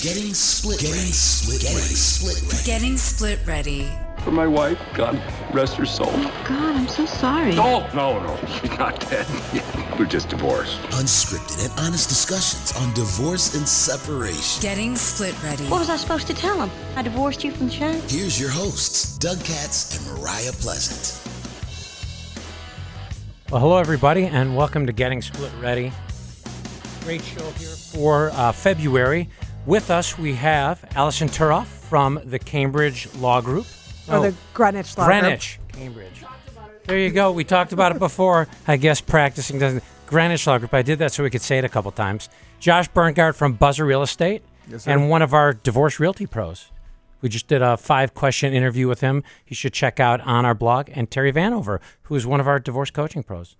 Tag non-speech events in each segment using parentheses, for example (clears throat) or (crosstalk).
Getting split Getting ready. split Getting ready. split ready. Getting split ready. For my wife, God rest her soul. Oh God, I'm so sorry. Oh, no, no, she's not dead. (laughs) We're just divorced. Unscripted and honest discussions on divorce and separation. Getting split ready. What was I supposed to tell him? I divorced you from the show? Here's your hosts, Doug Katz and Mariah Pleasant. Well, hello, everybody, and welcome to Getting Split Ready. Great show here for uh, February. With us, we have Allison Turoff from the Cambridge Law Group. Or the oh, Greenwich Law Group. Greenwich, Cambridge. There you go. We talked about it before. I guess practicing doesn't. Greenwich Law Group. I did that so we could say it a couple times. Josh Berngard from Buzzer Real Estate, and one of our divorce realty pros. We just did a five question interview with him. You should check out on our blog. And Terry Vanover, who is one of our divorce coaching pros.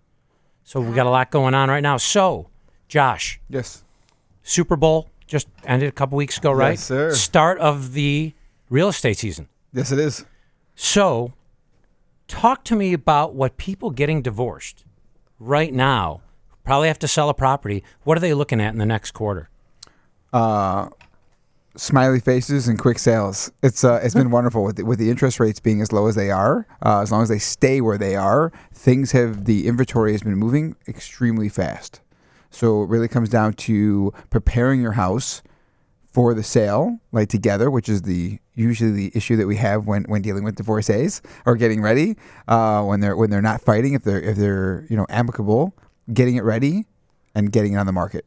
So we got a lot going on right now. So, Josh, Yes. Super Bowl just ended a couple weeks ago, right? Yes, sir. Start of the real estate season. Yes, it is. So, talk to me about what people getting divorced right now probably have to sell a property. What are they looking at in the next quarter? Smiley faces and quick sales. It's uh, it's been wonderful with the, with the interest rates being as low as they are. Uh, as long as they stay where they are, things have the inventory has been moving extremely fast. So it really comes down to preparing your house for the sale, like together, which is the usually the issue that we have when, when dealing with divorcees or getting ready uh, when they're when they're not fighting if they're if they're you know amicable, getting it ready and getting it on the market.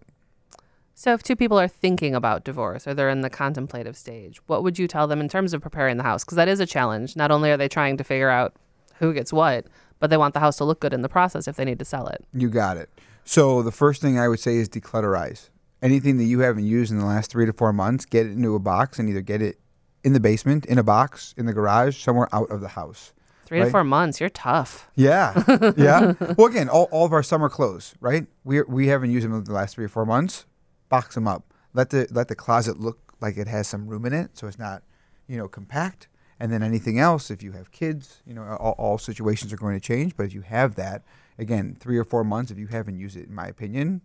So, if two people are thinking about divorce or they're in the contemplative stage, what would you tell them in terms of preparing the house? Because that is a challenge. Not only are they trying to figure out who gets what, but they want the house to look good in the process if they need to sell it. You got it. So the first thing I would say is declutterize. Anything that you haven't used in the last three to four months, get it into a box and either get it in the basement, in a box, in the garage, somewhere out of the house. Three to four months, you're tough. Yeah, (laughs) yeah. Well, again, all, all of our summer clothes, right? We we haven't used them in the last three or four months. Box them up. Let the let the closet look like it has some room in it, so it's not, you know, compact. And then anything else, if you have kids, you know, all, all situations are going to change. But if you have that, again, three or four months, if you haven't used it, in my opinion,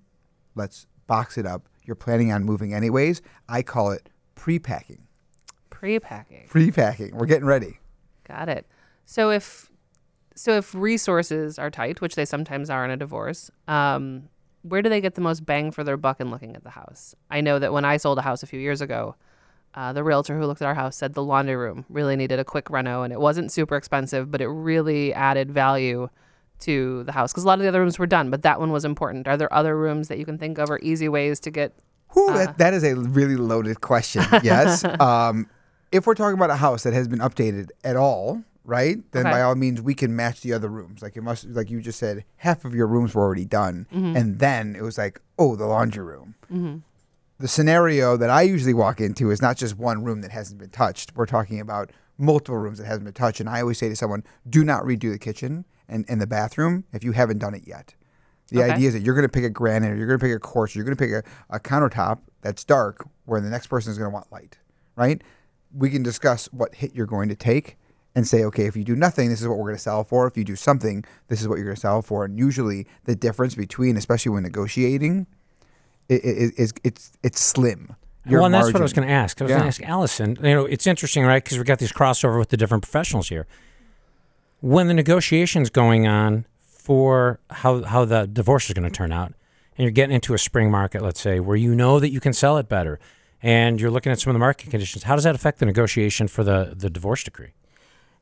let's box it up. You're planning on moving anyways. I call it pre-packing. Pre-packing. Pre-packing. We're getting ready. Got it. So if so if resources are tight, which they sometimes are in a divorce, um, where do they get the most bang for their buck in looking at the house? I know that when I sold a house a few years ago, uh, the realtor who looked at our house said the laundry room really needed a quick reno, and it wasn't super expensive, but it really added value to the house because a lot of the other rooms were done, but that one was important. Are there other rooms that you can think of or easy ways to get? Whew, uh, that, that is a really loaded question. Yes. (laughs) um, if we're talking about a house that has been updated at all, right? Then Okay. by all means we can match the other rooms. Like it must, like you just said, half of your rooms were already done, mm-hmm. and then it was like, oh, the laundry room. Mm-hmm. The scenario that I usually walk into is not just one room that hasn't been touched. We're talking about multiple rooms that hasn't been touched, and I always say to someone, do not redo the kitchen and, in the bathroom if you haven't done it yet. The Okay. idea is that you're going to pick a granite, or you're going to pick a quartz, or you're going to pick a, a countertop that's dark, where the next person is going to want light, right? We can discuss what hit you're going to take and say, okay, if you do nothing, this is what we're going to sell for. If you do something, this is what you're going to sell for. And usually, the difference between, especially when negotiating, is, is it's it's slim. Your well, and that's what I was going to ask. I was Yeah. going to ask Allison. You know, it's interesting, right? Because we got these crossover with the different professionals here. When the negotiations going on for how how the divorce is going to turn out, and you're getting into a spring market, let's say, where you know that you can sell it better, and you're looking at some of the market conditions, how does that affect the negotiation for the the divorce decree?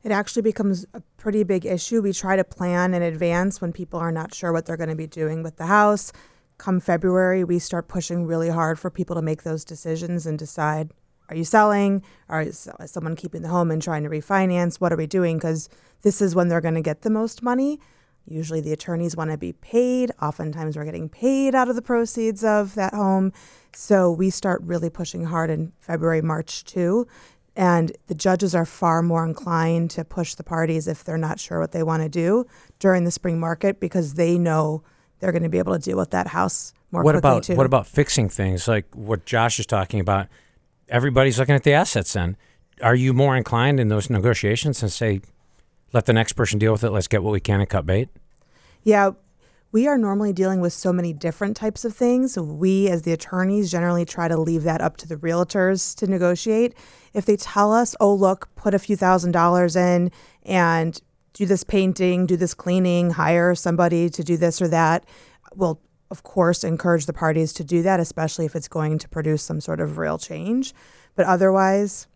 It actually becomes a pretty big issue. We try to plan in advance when people are not sure what they're going to be doing with the house. Come February, we start pushing really hard for people to make those decisions and decide are you selling? Are someone keeping the home and trying to refinance? What are we doing? Because this is when they're going to get the most money. Usually the attorneys want to be paid. Oftentimes we're getting paid out of the proceeds of that home. So we start really pushing hard in February, March too. And the judges are far more inclined to push the parties if they're not sure what they want to do during the spring market because they know they're going to be able to deal with that house more what quickly about too. what about fixing things like what Josh is talking about? Everybody's looking at the assets. Then, are you more inclined in those negotiations and say, let the next person deal with it? Let's get what we can and cut bait. Yeah, we are normally dealing with so many different types of things. We, as the attorneys, generally try to leave that up to the realtors to negotiate. If they tell us, oh, look, put a few thousand dollars in and do this painting, do this cleaning, hire somebody to do this or that, we'll, of course, encourage the parties to do that, especially if it's going to produce some sort of real change. But otherwise,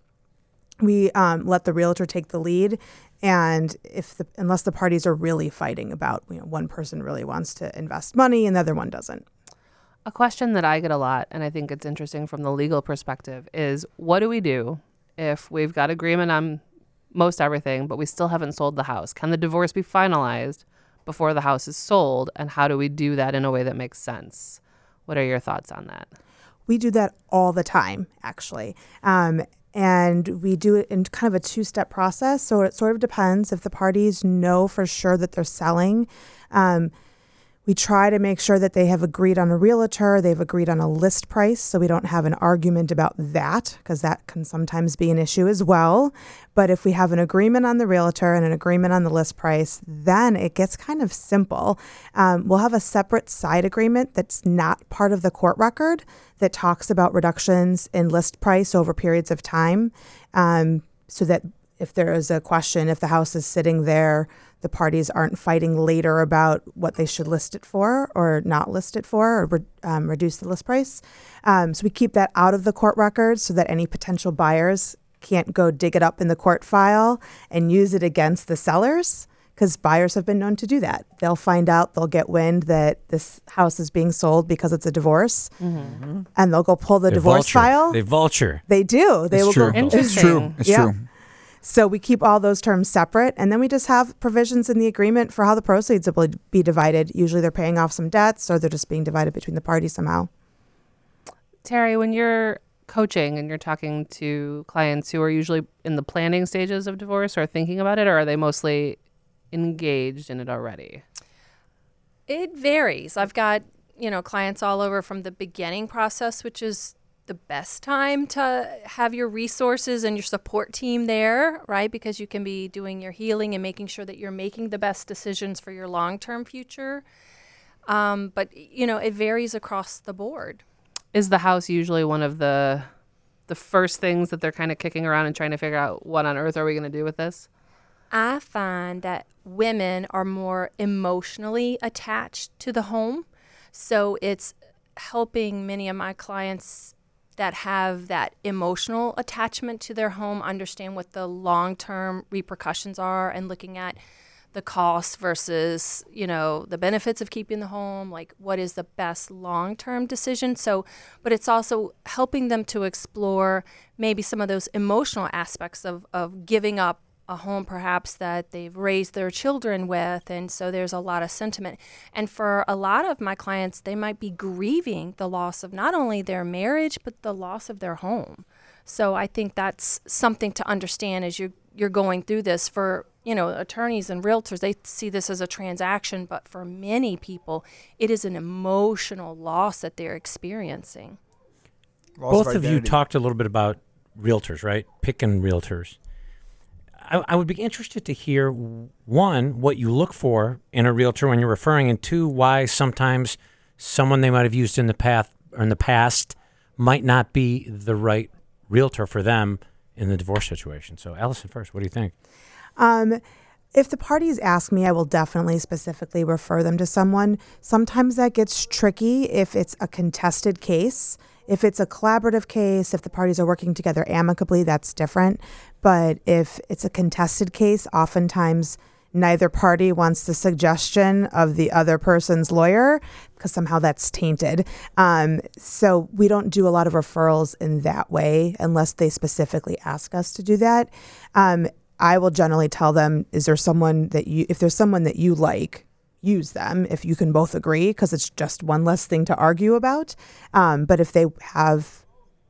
we um, let the realtor take the lead and if the, unless the parties are really fighting about you know one person really wants to invest money and the other one doesn't A question that I get a lot, and I think it's interesting from the legal perspective, is what do we do if we've got agreement on most everything, but we still haven't sold the house? Can the divorce be finalized before the house is sold? And how do we do that in a way that makes sense? What are your thoughts on that? we do that all the time actually um, and we do it in kind of a two-step process so it sort of depends if the parties know for sure that they're selling um, we try to make sure that they have agreed on a realtor, they've agreed on a list price, so we don't have an argument about that, because that can sometimes be an issue as well. But if we have an agreement on the realtor and an agreement on the list price, then it gets kind of simple. Um, we'll have a separate side agreement that's not part of the court record that talks about reductions in list price over periods of time, um, so that if there is a question, if the house is sitting there, the parties aren't fighting later about what they should list it for or not list it for or re- um, reduce the list price. Um, so we keep that out of the court record so that any potential buyers can't go dig it up in the court file and use it against the sellers because buyers have been known to do that. They'll find out, they'll get wind that this house is being sold because it's a divorce, and they'll go pull the They divorce vulture. file. They vulture. They do. They It's will true. go. It's true. It's Yeah. true. So we keep all those terms separate, and then we just have provisions in the agreement for how the proceeds will be divided. Usually, they're paying off some debts, or they're just being divided between the parties somehow. Terry, when you're coaching and you're talking to clients who are usually in the planning stages of divorce or thinking about it, or are they mostly engaged in it already? It varies. I've got, you know, clients all over from the beginning process, which is the best time to have your resources and your support team there, right? Because you can be doing your healing and making sure that you're making the best decisions for your long term future. Um, but, you know, it varies across the board. Is the house usually one of the the first things that they're kind of kicking around and trying to figure out what on earth are we going to do with this? I find that women are more emotionally attached to the home. So it's helping many of my clients that have that emotional attachment to their home understand what the long term repercussions are and looking at the costs versus you know the benefits of keeping the home like what is the best long-term decision. So but it's also helping them to explore maybe some of those emotional aspects of, of giving up a home perhaps that they've raised their children with and so there's a lot of sentiment. And for a lot of my clients they might be grieving the loss of not only their marriage but the loss of their home. So i think that's something to understand as you're you're going through this. For you know attorneys and realtors they see this as a transaction but for many people it is an emotional loss that they're experiencing. Loss Both of you talked a little bit about realtors, right? Picking realtors. I, I would be interested to hear one, what you look for in a realtor when you're referring, and two, why sometimes someone they might have used in the past or in the past might not be the right realtor for them in the divorce situation. So, Allison, first, what do you think? Um, if the parties ask me, I will definitely specifically refer them to someone. Sometimes that gets tricky if it's a contested case. If it's a collaborative case, if the parties are working together amicably, that's different. But if it's a contested case, oftentimes neither party wants the suggestion of the other person's lawyer because somehow that's tainted. Um, so we don't do a lot of referrals in that way unless they specifically ask us to do that. Um, I will generally tell them, is there someone that you, if there's someone that you like, use them if you can both agree, because it's just one less thing to argue about. Um, but if they have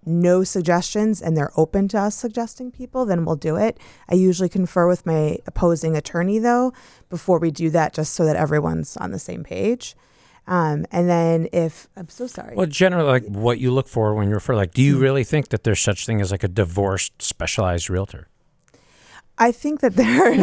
no suggestions and they're open to us suggesting people, then we'll do it. I usually confer with my opposing attorney though before we do that, just so that everyone's on the same page. Um, and then if I'm so sorry. Well, generally, like what you look for when you refer, like, do you really think that there's such thing as like a divorced specialized realtor? I think that there.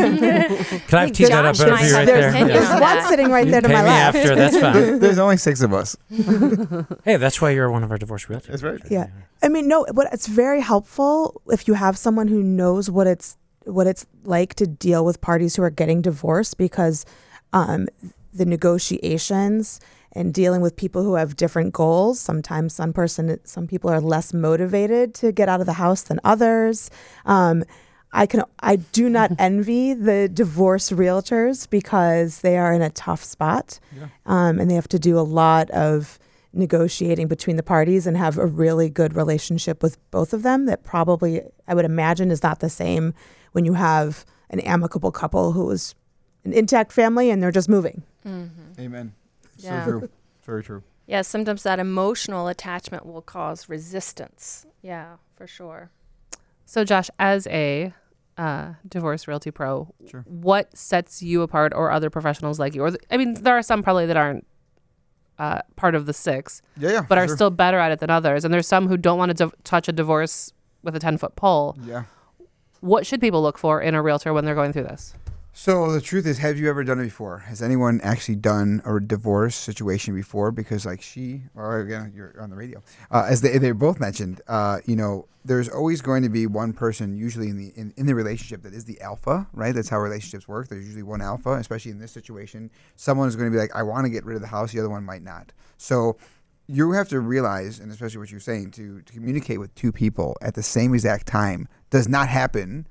(laughs) Can I tee that up Josh over might you right there? There's on one sitting right there to my me left. after. That's fine. There- There's only six of us. (laughs) hey, that's why you're one of our divorce realtors. That's right. Yeah. I mean, no, but it's very helpful if you have someone who knows what it's what it's like to deal with parties who are getting divorced because um, the negotiations and dealing with people who have different goals. Sometimes some person, some people are less motivated to get out of the house than others. Um, I can, I do not (laughs) envy the divorce realtors because they are in a tough spot, um, and they have to do a lot of negotiating between the parties and have a really good relationship with both of them. That probably, I would imagine, is not the same when you have an amicable couple who is an intact family and they're just moving. Amen. So true. Very true. Yeah, sometimes that emotional attachment will cause resistance. Yeah, for sure. So, Josh, as a uh, divorce realty pro, Sure. what sets you apart or other professionals like you? Or th- I mean, there are some probably that aren't uh, part of the six, Yeah, yeah. but are sure. still better at it than others. And there's some who don't want to touch a divorce with a 10 foot pole. Yeah. What should people look for in a realtor when they're going through this? So the truth is, have you ever done it before? Has anyone actually done a divorce situation before? Because like she, or again, you're on the radio, uh, as they they both mentioned, uh, you know, there's always going to be one person, usually in the in, in the relationship, that is the alpha, right? That's how relationships work. There's usually one alpha, especially in this situation. Someone is going to be like, I want to get rid of the house. The other one might not. So you have to realize, and especially what you're saying, to, to communicate with two people at the same exact time does not happen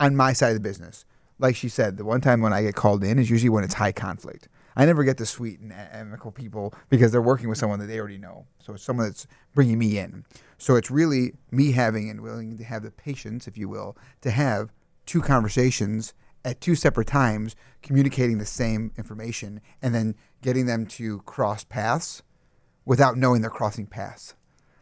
on my side of the business. Like she said, the one time when I get called in is usually when it's high conflict. I never get the sweet and amicable people because they're working with someone that they already know. So it's someone that's bringing me in. So it's really me having and willing to have the patience, if you will, to have two conversations at two separate times, communicating the same information, and then getting them to cross paths without knowing they're crossing paths.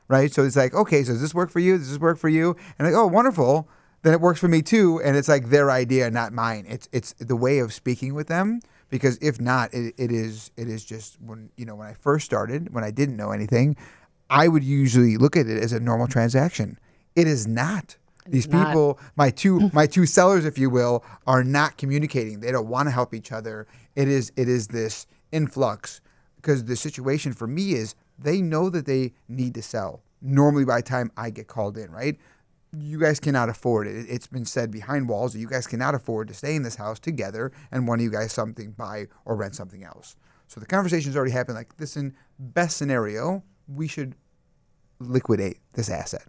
Right? So it's like, okay, so does this work for you? Does this work for you? And like, oh, wonderful. Then it works for me too. And it's like their idea, not mine. It's it's the way of speaking with them. Because if not, it, it is it is just when you know when I first started, when I didn't know anything, I would usually look at it as a normal transaction. It is not. These not. people, my two (laughs) my two sellers, if you will, are not communicating. They don't want to help each other. It is it is this influx because the situation for me is they know that they need to sell. Normally, by the time I get called in, right? You guys cannot afford it. It's been said behind walls that you guys cannot afford to stay in this house together and one of you guys something buy or rent something else. So the conversation's already happened. Like this, in best scenario, we should liquidate this asset.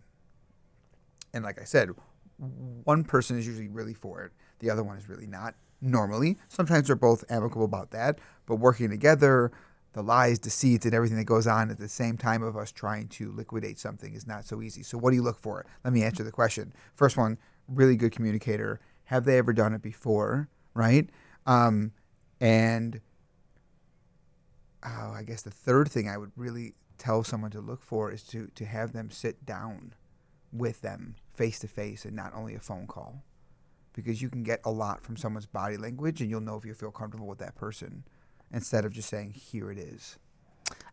And like I said, one person is usually really for it, the other one is really not. Normally, sometimes they're both amicable about that, but working together, the lies, deceits, and everything that goes on at the same time of us trying to liquidate something is not so easy. So, what do you look for? Let me answer the question. First one, really good communicator. Have they ever done it before? Right? Um, and oh, I guess the third thing I would really tell someone to look for is to to have them sit down with them face to face and not only a phone call because you can get a lot from someone's body language and you'll know if you feel comfortable with that person instead of just saying here it is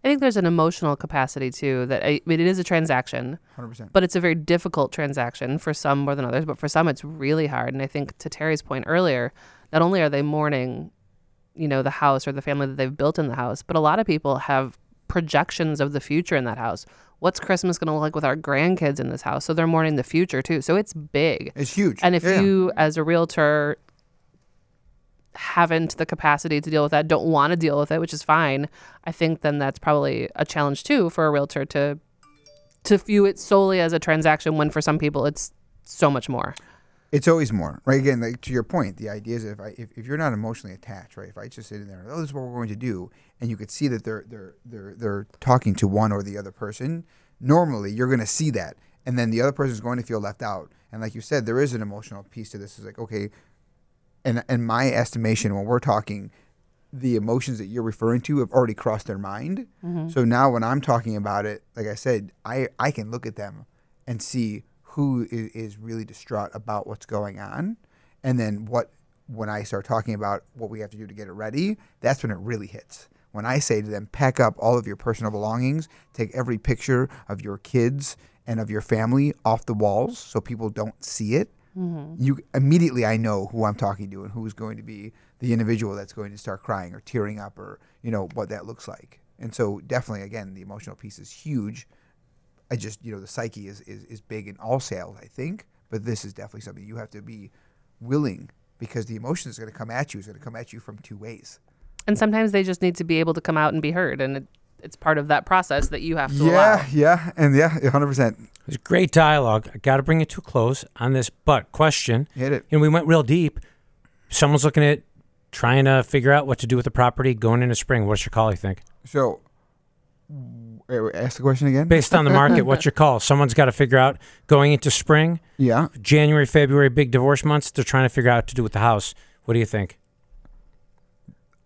I think there's an emotional capacity too that I, I mean, it is a transaction, 100% but it's a very difficult transaction for some more than others. But for some, it's really hard. And I think to Terry's point earlier, not only are they mourning, you know, the house or the family that they've built in the house, but a lot of people have projections of the future in that house. What's Christmas going to look like with our grandkids in this house? So they're mourning the future too. So it's big. it's huge And if Yeah, you, as a realtor, haven't the capacity to deal with that, don't want to deal with it, which is fine, I think then that's probably a challenge too for a realtor to to view it solely as a transaction when for some people it's so much more. it's always more right? Again like to your point the idea is if I if, if you're not emotionally attached right? If I just sit in there oh this is what we're going to do and you could see that they're they're they're they're talking to one or the other person normally you're going to see that and then the other person is going to feel left out. And like you said there is an emotional piece to this. It's like okay and in my estimation when we're talking the emotions that you're referring to have already crossed their mind. Mm-hmm. So now when i'm talking about it like i said i i can look at them and see who is, is really distraught about what's going on. And then what when i start talking about what we have to do to get it ready that's when it really hits. When i say to them pack up all of your personal belongings. Take every picture of your kids and of your family off the walls so people don't see it Mm-hmm. you immediately I know who I'm talking to and who's going to be the individual that's going to start crying or tearing up or you know what that looks like. And so definitely again the emotional piece is huge. I just you know the psyche is is, is big in all sales I think, but this is definitely something you have to be willing because the emotion is going to come at you is going to come at you from two ways. And sometimes they just need to be able to come out and be heard, and it, it's part of that process that you have to Yeah, allow. yeah, and yeah, 100%. It was great dialogue. I got to bring it to a close on this, but question. Hit it. And we went real deep. Someone's looking at trying to figure out what to do with the property going into spring. What's your call, you think? So uh, ask the question again. Based on the market, what's your (laughs) call? Someone's got to figure out going into spring, Yeah. January, February, big divorce months. They're trying to figure out what to do with the house. What do you think?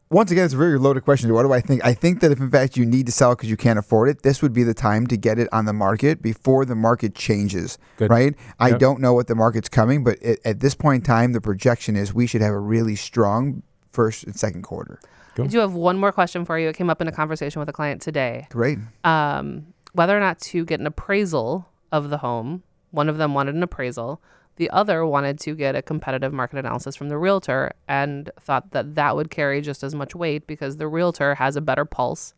Once again, it's a very loaded question. What do I think? I think that if in fact you need to sell because you can't afford it, this would be the time to get it on the market before the market changes. Good. Right? I don't know what the market's coming, but at, at this point in time, the projection is we should have a really strong first and second quarter. I do have one more question for you. It came up in a conversation with a client today. Great. um, whether or not to get an appraisal of the home. One of them wanted an appraisal. The other wanted to get a competitive market analysis from the realtor and thought that that would carry just as much weight because the realtor has a better pulse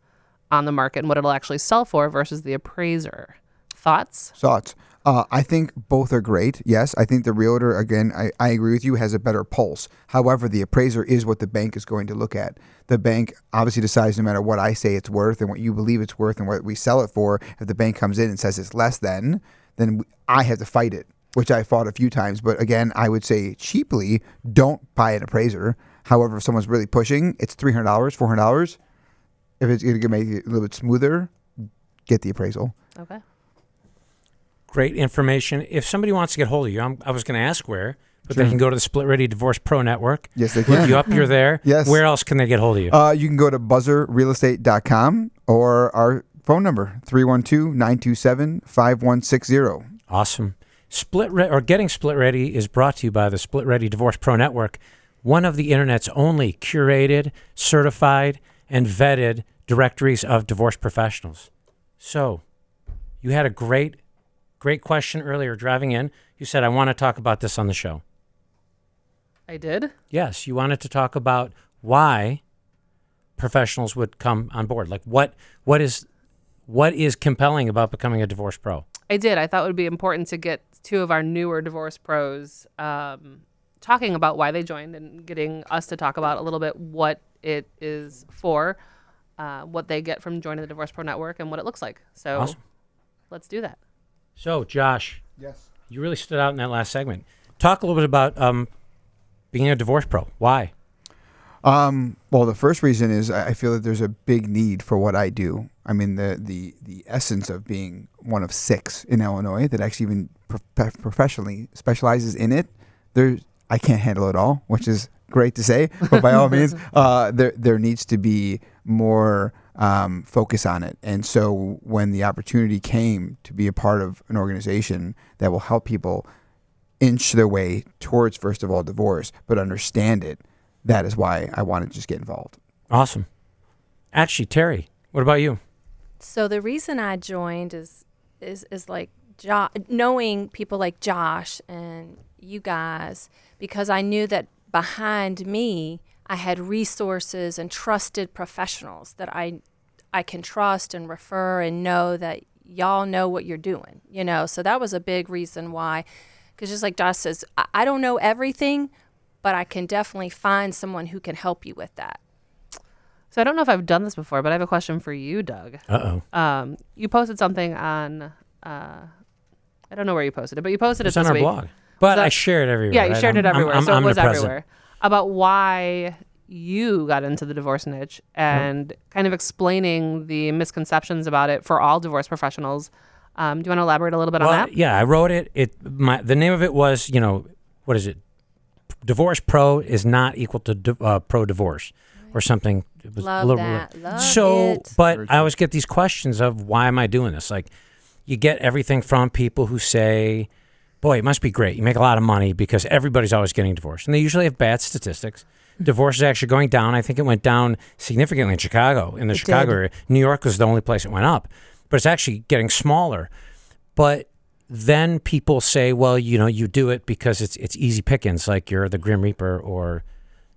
on the market and what it'll actually sell for versus the appraiser. Thoughts? Thoughts? Uh, I think both are great. Yes, I think the realtor, again, I, I agree with you, has a better pulse. However, the appraiser is what the bank is going to look at. The bank obviously decides no matter what I say it's worth and what you believe it's worth and what we sell it for. If the bank comes in and says it's less than, then I have to fight it, which I fought a few times. But again, I would say cheaply, don't buy an appraiser. However, if someone's really pushing, it's $300, $400. If it's going to make it a little bit smoother, get the appraisal. Okay. Great information. If somebody wants to get hold of you, I'm, I was going to ask where, but Sure. they can go to the Split Ready Divorce Pro Network. Yes, they Look can. you up, you're there. (laughs) Yes. Where else can they get hold of you? Uh, you can go to buzzerrealestate.com or our phone number 312-927-5160. Awesome. Split Re- or getting Split Ready is brought to you by the Split Ready Divorce Pro Network, one of the internet's only curated, certified, and vetted directories of divorce professionals. So, you had a great, great question earlier driving in. You said, I want to talk about this on the show. I did. Yes, you wanted to talk about why professionals would come on board. Like what what is what is compelling about becoming a divorce pro? I did. I thought it would be important to get two of our newer divorce pros um, talking about why they joined and getting us to talk about a little bit what it is for, uh, what they get from joining the Divorce Pro Network, and what it looks like. So Awesome. let's do that. So, Josh, Yes. you really stood out in that last segment. Talk a little bit about um, being a divorce pro. Why? Um, well, the first reason is I feel that there's a big need for what I do. I mean, the the the essence of being one of six in Illinois that actually even prof- professionally specializes in it. There, I can't handle it all, which is great to say. But by all means, (laughs) uh, there there needs to be more um, focus on it. And so, when the opportunity came to be a part of an organization that will help people inch their way towards, first of all, divorce, but understand it. That is why I wanted to just get involved. Awesome. Actually, Terry, what about you? So the reason I joined is is is like jo- knowing people like Josh and you guys because I knew that behind me I had resources and trusted professionals that I I can trust and refer and know that y'all know what you're doing, you know. So that was a big reason why cuz just like Josh says, I, I don't know everything, but I can definitely find someone who can help you with that. So I don't know if I've done this before, but I have a question for you, Doug. Uh oh. Um, you posted something on. Uh, I don't know where you posted it, but you posted It's it on this our week. blog. But that- I share it everywhere. Yeah, you right? shared it I'm- I'm- everywhere, I'm so it was everywhere. About why you got into the divorce niche and kind of explaining the misconceptions about it for all divorce professionals. Um, do you want to elaborate a little bit Well, on that? yeah, I wrote it. It my the name of it was you know what is it? Divorce pro is not equal to di- uh, pro divorce or something. It was a Love little- that. Love so, it. but I always get these questions of why am I doing this? Like, you get everything from people who say, "Boy, it must be great. You make a lot of money because everybody's always getting divorced," and they usually have bad statistics. Divorce is actually going down. I think it went down significantly in Chicago. In the It Chicago did. area, New York was the only place it went up, but it's actually getting smaller. But then people say, well, you know, you do it because it's it's easy pickings, like you're the Grim Reaper or,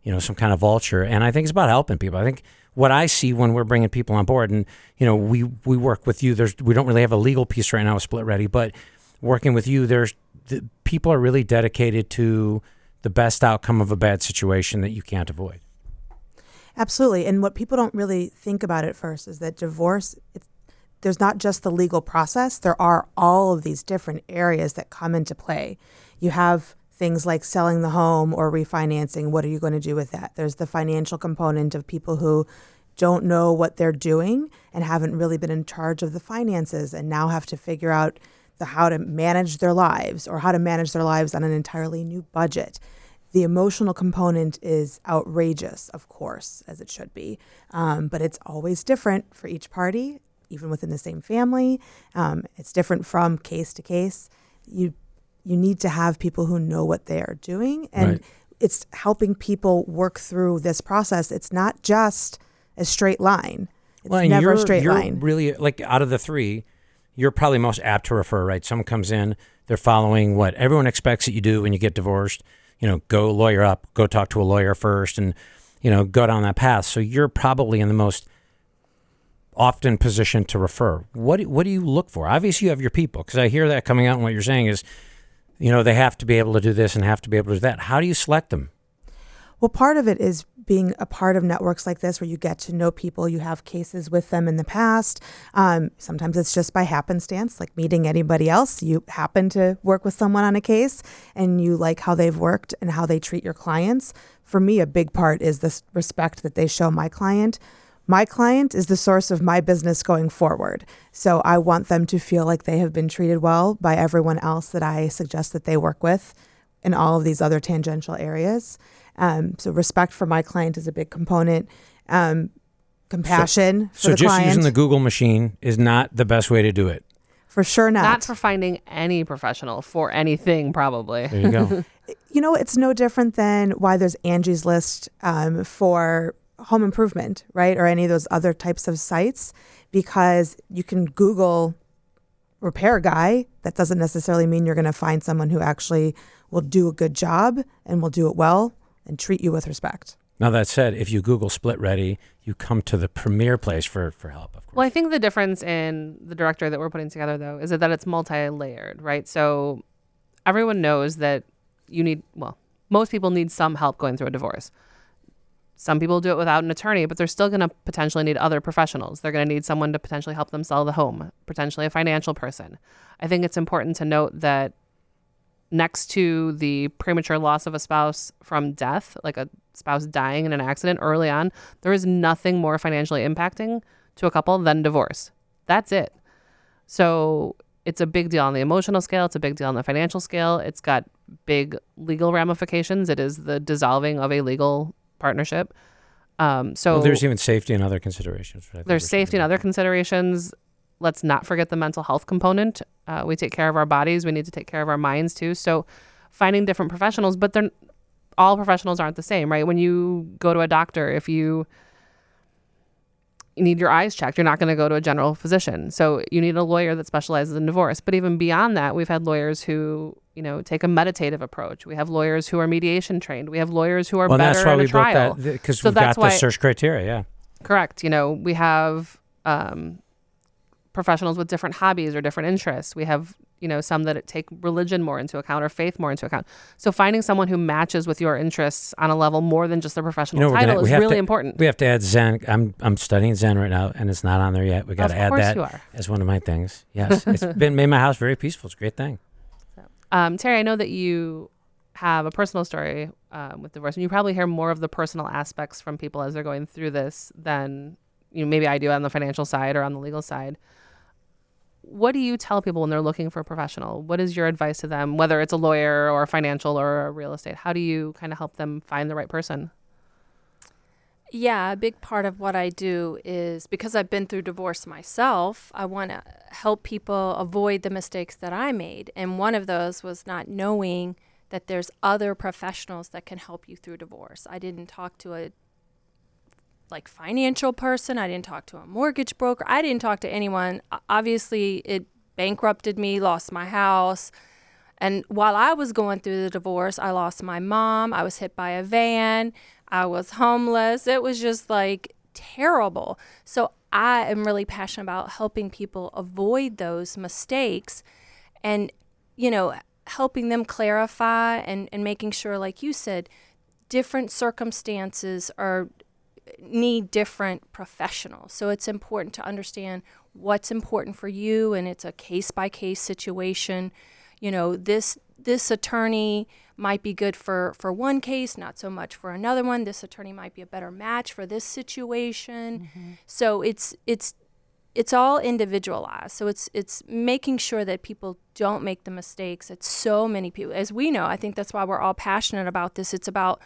you know, some kind of vulture. And I think it's about helping people. I think what I see when we're bringing people on board, and you know, we we work with you. There's we don't really have a legal piece right now with Split Ready, but working with you, there's the, people are really dedicated to the best outcome of a bad situation that you can't avoid. Absolutely. And what people don't really think about at first is that divorce, it's, there's not just the legal process, there are all of these different areas that come into play. You have things like selling the home or refinancing. What are you going to do with that? There's the financial component of people who don't know what they're doing and haven't really been in charge of the finances and now have to figure out the how to manage their lives or how to manage their lives on an entirely new budget. The emotional component is outrageous, of course, as it should be, um, but it's always different for each party, even within the same family. Um, it's different from case to case. You you need to have people who know what they are doing, and Right. it's helping people work through this process. It's not just a straight line. It's Well, never you're, a straight you're line. Really, like out of the three, you're probably most apt to refer. Right? Someone comes in, they're following what everyone expects that you do when you get divorced. You know, go lawyer up, go talk to a lawyer first, and you know, go down that path. So you're probably in the most often positioned to refer. What do, what do you look for? Obviously, you have your people because I hear that coming out, and what you're saying is, you know, they have to be able to do this and have to be able to do that. How do you select them? Well, part of it is being a part of networks like this where you get to know people, you have cases with them in the past. Um, sometimes it's just by happenstance, like meeting anybody else. You happen to work with someone on a case and you like how they've worked and how they treat your clients. For me, a big part is this respect that they show my client. My client is the source of my business going forward. So I want them to feel like they have been treated well by everyone else that I suggest that they work with in all of these other tangential areas. Um, so respect for my client is a big component. Um, compassion for So the just client, using the Google machine is not the best way to do it. for sure not. Not for finding any professional for anything, probably. There you go. (laughs) you know, it's no different than why there's Angie's List um, for home improvement, right, or any of those other types of sites, because you can Google repair guy. That doesn't necessarily mean you're going to find someone who actually will do a good job and will do it well and treat you with respect. Now that said, if you Google Split Ready, you come to the premier place for, for help. Of course. Well, I think the difference in the directory that we're putting together, though, is that it's multi-layered, right? So everyone knows that you need. Well, most people need some help going through a divorce. Some people do it without an attorney, but they're still going to potentially need other professionals. They're going to need someone to potentially help them sell the home, potentially a financial person. I think it's important to note that next to the premature loss of a spouse from death, like a spouse dying in an accident early on, there is nothing more financially impacting to a couple than divorce. That's it. So it's a big deal on the emotional scale, it's a big deal on the financial scale. It's got big legal ramifications. It is the dissolving of a legal partnership. Um, so Well, there's even safety and other considerations. which I think there's safety and other considerations. Let's not forget the mental health component. Uh, we take care of our bodies. We need to take care of our minds too. So, finding different professionals, but they're all professionals aren't the same, right? When you go to a doctor, if you you need your eyes checked, you're not going to go to a general physician. So you need a lawyer that specializes in divorce. But even beyond that, we've had lawyers who, you know, take a meditative approach. We have lawyers who are mediation trained. We have lawyers who are Well, better that's why in we a trial. built that because So we've got the search criteria. Yeah. Correct. You know, we have um, professionals with different hobbies or different interests. We have, you know, some that take religion more into account or faith more into account. So finding someone who matches with your interests on a level more than just the professional You know, title gonna, we is really to, important. We have to add Zen. I'm I'm studying Zen right now, and it's not on there yet. We got to add that as one of my things. Yes, it's been made my house very peaceful. It's a great thing. Um, Terry, I know that you have a personal story um, with divorce, and you probably hear more of the personal aspects from people as they're going through this than you know maybe I do on the financial side or on the legal side. What do you tell people when they're looking for a professional? What is your advice to them, whether it's a lawyer or a financial or a real estate? How do you kind of help them find the right person? Yeah, a big part of what I do is because I've been through divorce myself, I want to help people avoid the mistakes that I made. And one of those was not knowing that there's other professionals that can help you through divorce. I didn't talk to a like financial person, I didn't talk to a mortgage broker, I didn't talk to anyone. Obviously, it bankrupted me, lost my house. And while I was going through the divorce, I lost my mom. I was hit by a van. I was homeless. It was just like terrible. So I am really passionate about helping people avoid those mistakes and, you know, helping them clarify and, and making sure, like you said, different circumstances are need different professionals. So it's important to understand what's important for you and it's a case by case situation. You know, this this attorney might be good for for one case, not so much for another one. This attorney might be a better match for this situation. Mm-hmm. So it's it's it's all individualized. So it's it's making sure that people don't make the mistakes that so many people as we know, I think that's why we're all passionate about this. It's about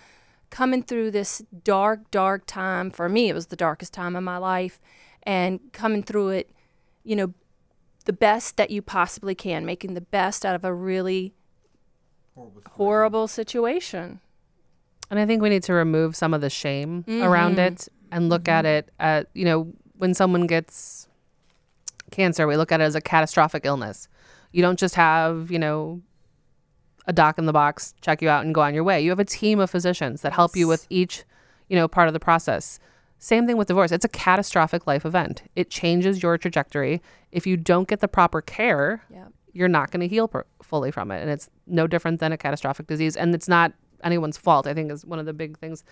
coming through this dark, dark time. For me, it was the darkest time of my life. And coming through it, you know, the best that you possibly can, making the best out of a really horrible situation. And I think we need to remove some of the shame around Mhm. it and look at it at, you know, when someone gets cancer, we look at it as a catastrophic illness. You don't just have, you know, a doc in the box, check you out and go on your way. You have a team of physicians that help you with each, you know, part of the process. Same thing with divorce. It's a catastrophic life event. It changes your trajectory. If you don't get the proper care, Yep. You're not going to heal per- fully from it. And it's no different than a catastrophic disease. And it's not anyone's fault. I think is one of the big things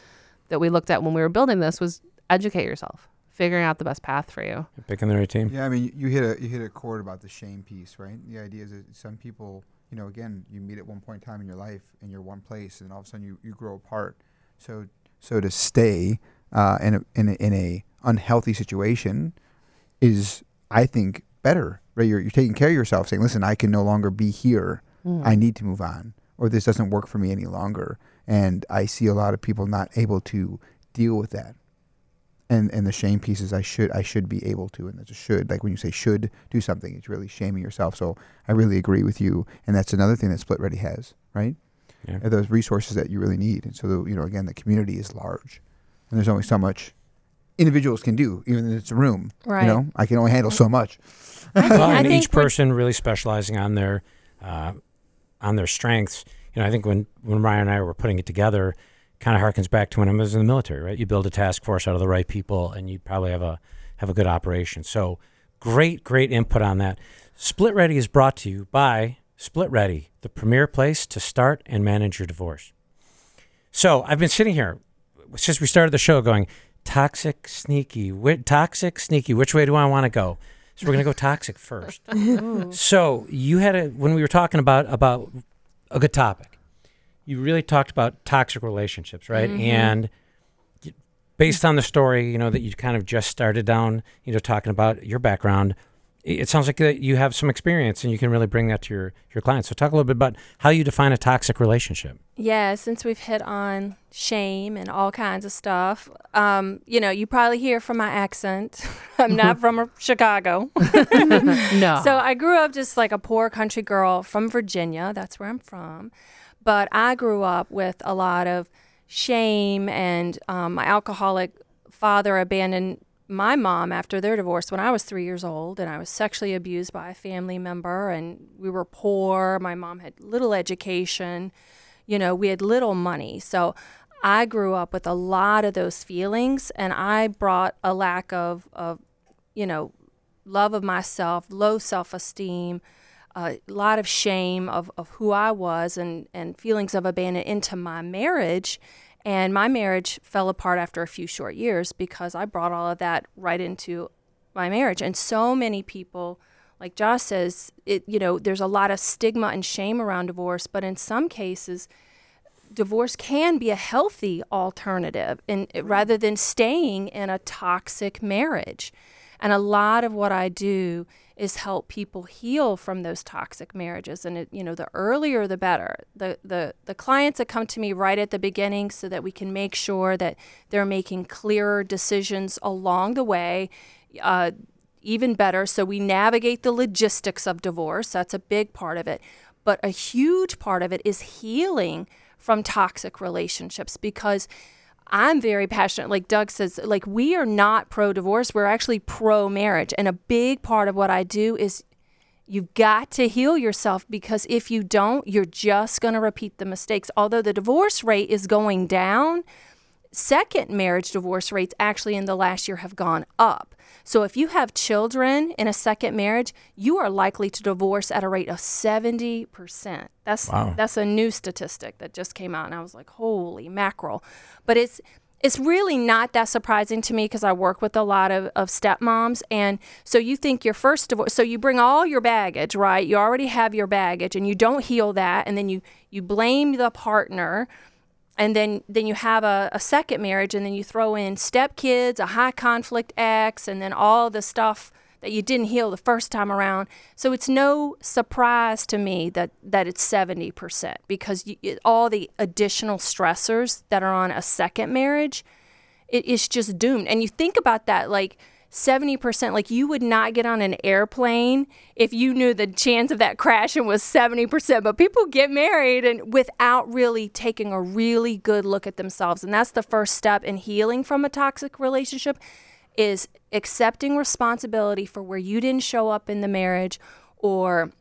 that we looked at when we were building this was educate yourself, figuring out the best path for you. Picking the right team. Yeah, I mean, you hit a you hit a chord about the shame piece, right? The idea is that some people, you know, again, you meet at one point in time in your life, and you're one place, and all of a sudden you, you grow apart. So so to stay uh, in a in a, in a unhealthy situation is, I think, better. Right? You're you're taking care of yourself, saying, "Listen, I can no longer be here. Hmm. I need to move on, or this doesn't work for me any longer." And I see a lot of people not able to deal with that and and the shame pieces I should I should be able to and that's a should like when you say should do something it's really shaming yourself so I really agree with you and that's another thing that Split Ready has right Yeah. Are those resources that you really need and so the, you know again the community is large and there's only so much individuals can do even if it's a room Right. you know I can only handle so much Well, I and think each person really specializing on their uh, on their strengths. You know, I think when when Ryan and I were putting it together, kind of harkens back to when I was in the military. Right, you build a task force out of the right people, and you probably have a have a good operation. So, great, great input on that. Split Ready is brought to you by Split Ready, the premier place to start and manage your divorce. So, I've been sitting here since we started the show, going toxic, sneaky, whi- toxic, sneaky. Which way do I want to go? So we're gonna go toxic (laughs) first. So you had a when we were talking about about a good topic. You really talked about toxic relationships, right? Mm-hmm. And based on the story, you know that you kind of just started down, you know, talking about your background. I- It sounds like that you have some experience and you can really bring that to your your clients. So talk a little bit about how you define a toxic relationship. Yeah, since we've hit on shame and all kinds of stuff, um, you know, you probably hear from my accent. (laughs) I'm not (laughs) from Chicago. (laughs) No. So I grew up just like a poor country girl from Virginia. That's where I'm from. But I grew up with a lot of shame, and um, my alcoholic father abandoned my mom after their divorce when I was three years old, and I was sexually abused by a family member, and we were poor. My mom had little education. You know, we had little money. So I grew up with a lot of those feelings, and I brought a lack of, of you know, love of myself, low self esteem, a lot of shame of, of who I was, and, and feelings of abandonment into my marriage. And my marriage fell apart after a few short years because I brought all of that right into my marriage. And so many people, like Josh says, it you know, there's a lot of stigma and shame around divorce, but in some cases, divorce can be a healthy alternative and mm-hmm. rather than staying in a toxic marriage. And a lot of what I do is help people heal from those toxic marriages. And it, you know, the earlier the better. The, the the clients that come to me right at the beginning so that we can make sure that they're making clearer decisions along the way. Uh, even better. So we navigate the logistics of divorce. That's a big part of it. But a huge part of it is healing from toxic relationships because I'm very passionate. Like Doug says, like we are not pro divorce, we're actually pro marriage. And a big part of what I do is You've got to heal yourself because if you don't, you're just going to repeat the mistakes. Although the divorce rate is going down, second marriage divorce rates actually in the last year have gone up. So if you have children in a second marriage, you are likely to divorce at a rate of 70%. That's Wow. that's a new statistic that just came out and I was like, "Holy mackerel." But it's it's really not that surprising to me because I work with a lot of, of stepmoms. And so you think your first divorce, so you bring all your baggage, right? You already have your baggage and you don't heal that. And then you, you blame the partner. And then, then you have a, a second marriage, and then you throw in stepkids, a high conflict ex, and then all the stuff that you didn't heal the first time around. So it's no surprise to me that, that it's 70% because you, it, all the additional stressors that are on a second marriage, it is just doomed. And you think about that like 70%, like you would not get on an airplane if you knew the chance of that crashing was 70%. But people get married and without really taking a really good look at themselves. And that's the first step in healing from a toxic relationship is accepting responsibility for where you didn't show up in the marriage or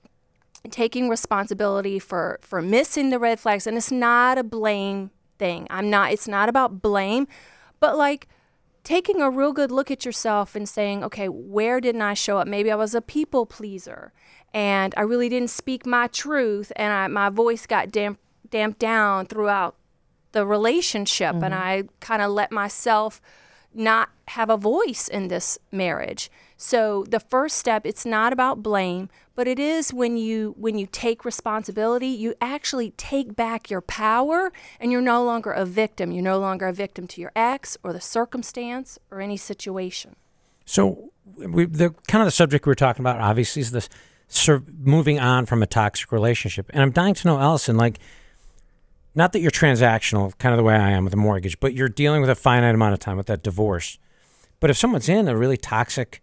taking responsibility for for missing the red flags and it's not a blame thing i'm not it's not about blame but like taking a real good look at yourself and saying okay where didn't i show up? Maybe i was a people pleaser and i really didn't speak my truth and I, my voice got damp, damped down throughout the relationship and mm-hmm. i kind of let myself not have a voice in this marriage. So the first step it's not about blame, but it is when you when you take responsibility, you actually take back your power and you're no longer a victim. You're no longer a victim to your ex or the circumstance or any situation. So, we, the kind of the subject we're talking about, obviously, is this sur- moving on from a toxic relationship. And I'm dying to know, Allison, like, not that you're transactional, kind of the way I am with a mortgage, but you're dealing with a finite amount of time with that divorce. But if someone's in a really toxic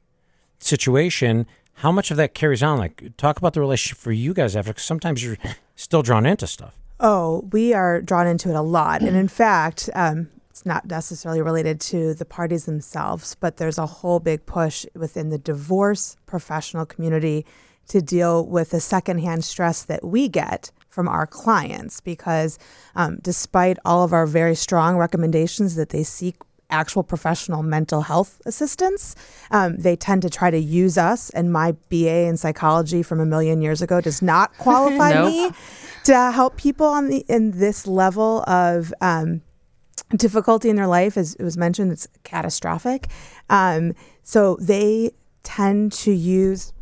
situation, how much of that carries on? Like, talk about the relationship for you guys after, because sometimes you're still drawn into stuff. Oh, we are drawn into it a lot. And in (clears throat) fact, um, it's not necessarily related to the parties themselves, but there's a whole big push within the divorce professional community to deal with the secondhand stress that we get from our clients because um, despite all of our very strong recommendations that they seek actual professional mental health assistance. Um, they tend to try to use us, and my BA in psychology from a million years ago does not (laughs) qualify Nope. me to help people on the in this level of um, difficulty in their life. As it was mentioned, it's catastrophic. Um, so they tend to use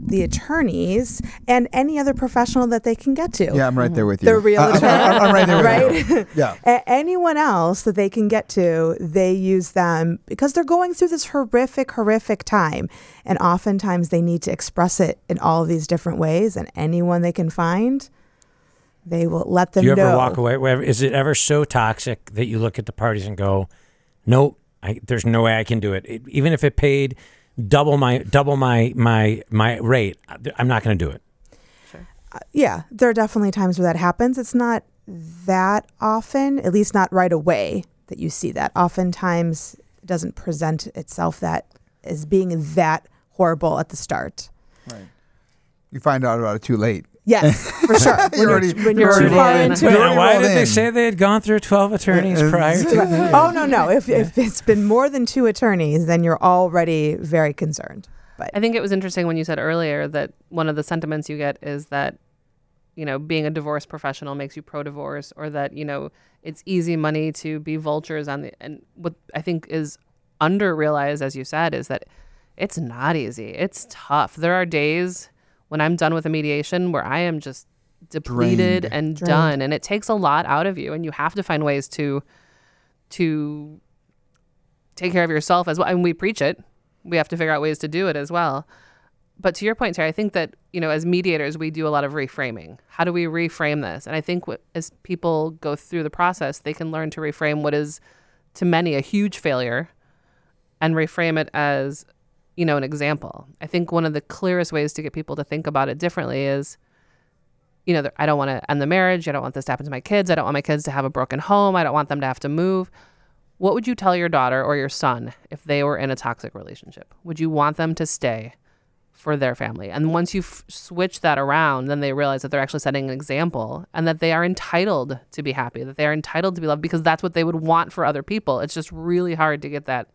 the attorneys and any other professional that they can get to. Yeah, I'm right there with you. The real I- I'm- attorney. I'm, I'm right there with right? you. Yeah. (laughs) Anyone else that they can get to, they use them because they're going through this horrific, horrific time. And oftentimes they need to express it in all of these different ways. And anyone they can find, they will let them Do you ever know. walk away? Is it ever so toxic that you look at the parties and go, "Nope, I, there's no way I can do it. It- Even if it paid double my double my my my rate, I'm not going to do it." Uh, yeah, there are definitely times where that happens. It's not that often, at least not right away, that you see that. Oftentimes, it doesn't present itself that as being that horrible at the start. Right. You find out about it too late. Yes, (laughs) for sure. when You're you're, already- when you're you're too already far into it. already Why did they say they had gone through 12 attorneys Uh, prior to? (laughs) oh no, no. If, if it's been more than two attorneys, then you're already very concerned. But I think it was interesting when you said earlier that one of the sentiments you get is that, you know, being a divorce professional makes you pro divorce or that, you know, it's easy money to be vultures on the. And what I think is under realized, as you said, is that it's not easy. It's tough. There are days when I'm done with a mediation where I am just depleted Drained. and Drained. done. And it takes a lot out of you. And you have to find ways to, to, take care of yourself as well. And we preach it. We have to figure out ways to do it as well. But to your point, Terry, I think that you know, as mediators, we do a lot of reframing. How do we reframe this? And I think what, as people go through the process, they can learn to reframe what is, to many, a huge failure, and reframe it as, you know, an example. I think one of the clearest ways to get people to think about it differently is, you know, I don't want to end the marriage. I don't want this to happen to my kids. I don't want my kids to have a broken home. I don't want them to have to move. What would you tell your daughter or your son if they were in a toxic relationship? Would you want them to stay for their family. And once you f- switch that around, then they realize that they're actually setting an example and that they are entitled to be happy, that they are entitled to be loved because that's what they would want for other people. It's just really hard to get that